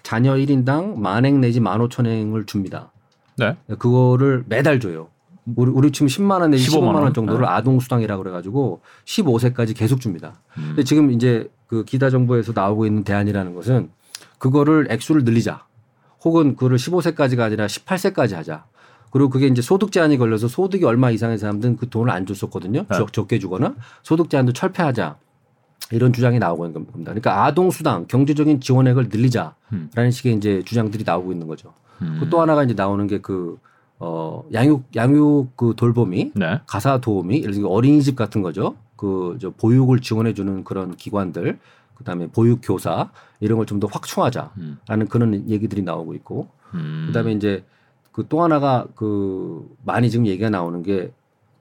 자녀 1인당 만행 내지 만 오천 행을 줍니다. 네. 그거를 매달 줘요. 우리, 우리 지금 10만 원 내지 15만, 15만 원 정도를 네. 아동 수당이라고 그래가지고 15세까지 계속 줍니다. 음. 근데 지금 이제 그 기타 정부에서 나오고 있는 대안이라는 것은 그거를 액수를 늘리자. 혹은 그거를 15세까지가 아니라 18세까지 하자. 그리고 그게 이제 소득 제한이 걸려서 소득이 얼마 이상의 사람들은 그 돈을 안 줬었거든요. 네. 적 게 주거나 소득 제한도 철폐하자. 이런 주장이 나오고 있는 겁니다. 그러니까 아동 수당, 경제적인 지원액을 늘리자라는 음. 식의 이제 주장들이 나오고 있는 거죠. 음. 그또 하나가 이제 나오는 게그 어, 양육, 양육 그 돌봄이 네. 가사 도우미, 예를 들어 어린이집 같은 거죠. 그 저 보육을 지원해 주는 그런 기관들, 그 다음에 보육 교사 이런 걸 좀 더 확충하자라는 음. 그런 얘기들이 나오고 있고, 음. 그 다음에 이제 그 또 하나가 그 많이 지금 얘기가 나오는 게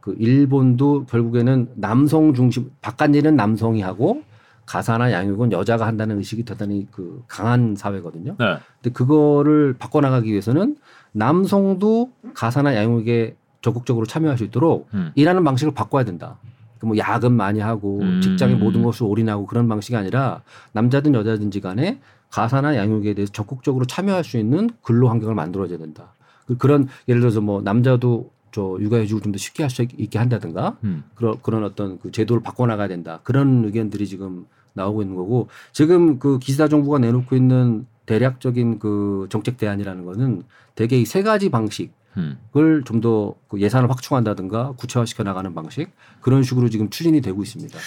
그 일본도 결국에는 남성 중심, 바깥 일은 남성이 하고 가사나 양육은 여자가 한다는 의식이 대단히 그 강한 사회거든요. 네. 근데 그거를 바꿔 나가기 위해서는 남성도 가사나 양육에 적극적으로 참여할 수 있도록 음. 일하는 방식을 바꿔야 된다. 그뭐 야근 많이 하고 음. 직장의 모든 것을 올인하고 그런 방식이 아니라 남자든 여자든지 간에 가사나 양육에 대해서 적극적으로 참여할 수 있는 근로 환경을 만들어줘야 된다. 그 그런 예를 들어서 뭐 남자도 저 육아휴직을 좀 더 쉽게 할 수 있게 한다든가 음. 그런 그런 어떤 그 제도를 바꿔나가야 된다. 그런 의견들이 지금 나오고 있는 거고 지금 그 기시다 정부가 내놓고 있는 대략적인 그 정책 대안이라는 거는 대개 이 세 가지 방식을 음. 좀더 그 예산을 확충한다든가 구체화시켜 나가는 방식 그런 식으로 지금 추진이 되고 있습니다.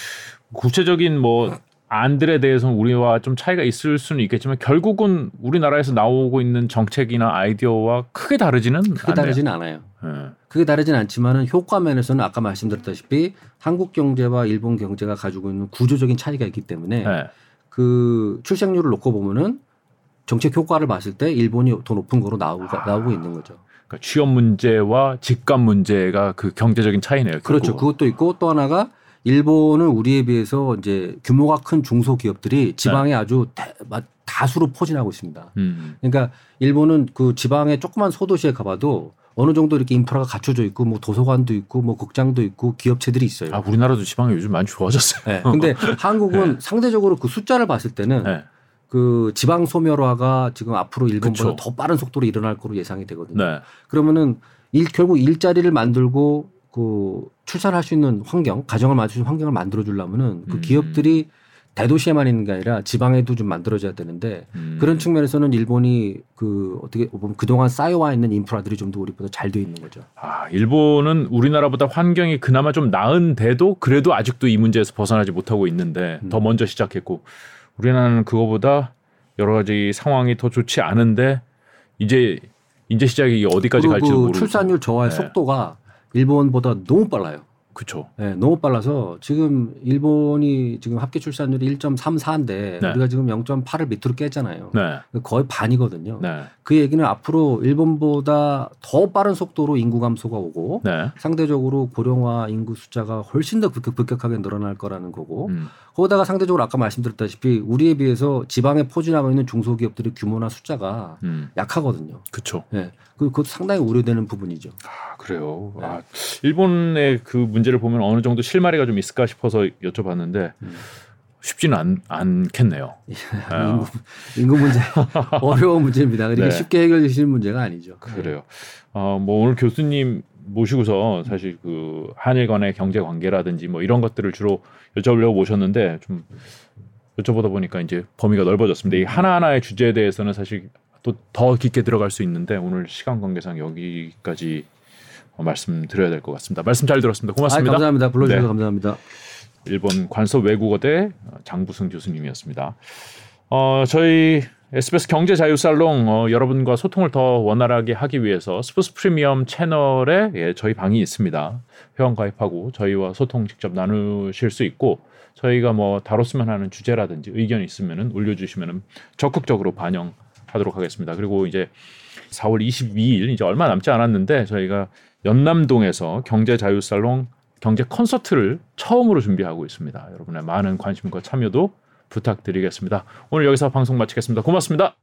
구체적인 뭐 안들에 대해서는 우리와 좀 차이가 있을 수는 있겠지만 결국은 우리나라에서 나오고 있는 정책이나 아이디어와 크게 다르지는 크게. 다르지는 않아요. 네. 크게 다르진 않지만은 효과 면에서는 아까 말씀드렸다시피 한국 경제와 일본 경제가 가지고 있는 구조적인 차이가 있기 때문에 네. 그 출생률을 놓고 보면은 정책 효과를 봤을 때 일본이 더 높은 거로 나오고 아. 나오고 있는 거죠. 그러니까 취업 문제와 집값 문제가 그 경제적인 차이네요. 결국. 그렇죠. 그것도 있고 또 하나가 일본은 우리에 비해서 이제 규모가 큰 중소기업들이 지방에 네. 아주 다, 수로 포진하고 있습니다. 음. 그러니까 일본은 그 지방의 조그만 소도시에 가봐도 어느 정도 이렇게 인프라가 갖춰져 있고 뭐 도서관도 있고 뭐 극장도 있고 기업체들이 있어요. 아 우리나라도 지방에 요즘 많이 좋아졌어요. 네. 근데 한국은 네. 상대적으로 그 숫자를 봤을 때는 네. 그 지방 소멸화가 지금 앞으로 일본보다 그쵸. 더 빠른 속도로 일어날 거로 예상이 되거든요. 네. 그러면은 일 결국 일자리를 만들고 그 출산할 수 있는 환경, 가정을 맞출 수 있는 환경을 만들어 주려면은 그 음. 기업들이 대도시에만 있는 게 아니라 지방에도 좀 만들어져야 되는데 음. 그런 측면에서는 일본이 그 어떻게 보면 그동안 쌓여와 있는 인프라들이 좀 더 우리보다 잘 돼 있는 거죠. 아, 일본은 우리나라보다 환경이 그나마 좀 나은데도 그래도 아직도 이 문제에서 벗어나지 못하고 있는데 음. 더 먼저 시작했고 우리나라는 그거보다 여러 가지 상황이 더 좋지 않은데 이제 이제 시작이 어디까지 갈지 모르고 출산율 저하의 네. 속도가 일본보다 너무 빨라요. 그렇죠. 네, 너무 빨라서 지금 일본이 지금 합계 출산율이 1.34인데 네. 우리가 지금 0.8을 밑으로 깼잖아요. 네. 거의 반이거든요. 네. 그 얘기는 앞으로 일본보다 더 빠른 속도로 인구 감소가 오고 네. 상대적으로 고령화 인구 숫자가 훨씬 더 급격, 하게 늘어날 거라는 거고 음. 거기다가 상대적으로 아까 말씀드렸다시피 우리에 비해서 지방에 포진하고 있는 중소기업들의 규모나 숫자가 음. 약하거든요. 그렇죠. 네. 그것도 상당히 우려되는 부분이죠. 아, 그래요. 네. 아, 일본의 그 문 제를 보면 어느 정도 실마리가 좀 있을까 싶어서 여쭤봤는데 음. 쉽지는 않, 않겠네요. 인구, 인구 문제 어려운 문제입니다. 그러니까 네. 쉽게 해결되시는 문제가 아니죠. 그래요. 어, 뭐 오늘 교수님 모시고서 사실 그 한일 간의 경제 관계라든지 뭐 이런 것들을 주로 여쭤보려고 모셨는데 좀 여쭤보다 보니까 이제 범위가 넓어졌습니다. 이 하나하나의 주제에 대해서는 사실 또 더 깊게 들어갈 수 있는데 오늘 시간 관계상 여기까지 말씀드려야 될 것 같습니다. 말씀 잘 들었습니다. 고맙습니다. 아, 감사합니다. 불러주셔서 네. 감사합니다. 일본 관서 외국어대 장부승 교수님이었습니다. 어, 저희 SBS 경제 자유 살롱 어, 여러분과 소통을 더 원활하게 하기 위해서 스포츠 프리미엄 채널에 예, 저희 방이 있습니다. 회원 가입하고 저희와 소통 직접 나누실 수 있고 저희가 뭐 다뤘으면 하는 주제라든지 의견 있으면은 올려주시면은 적극적으로 반영하도록 하겠습니다. 그리고 이제 4월 22일 이제 얼마 남지 않았는데 저희가 연남동에서 경제 자유 살롱 경제 콘서트를 처음으로 준비하고 있습니다. 여러분의 많은 관심과 참여도 부탁드리겠습니다. 오늘 여기서 방송 마치겠습니다. 고맙습니다.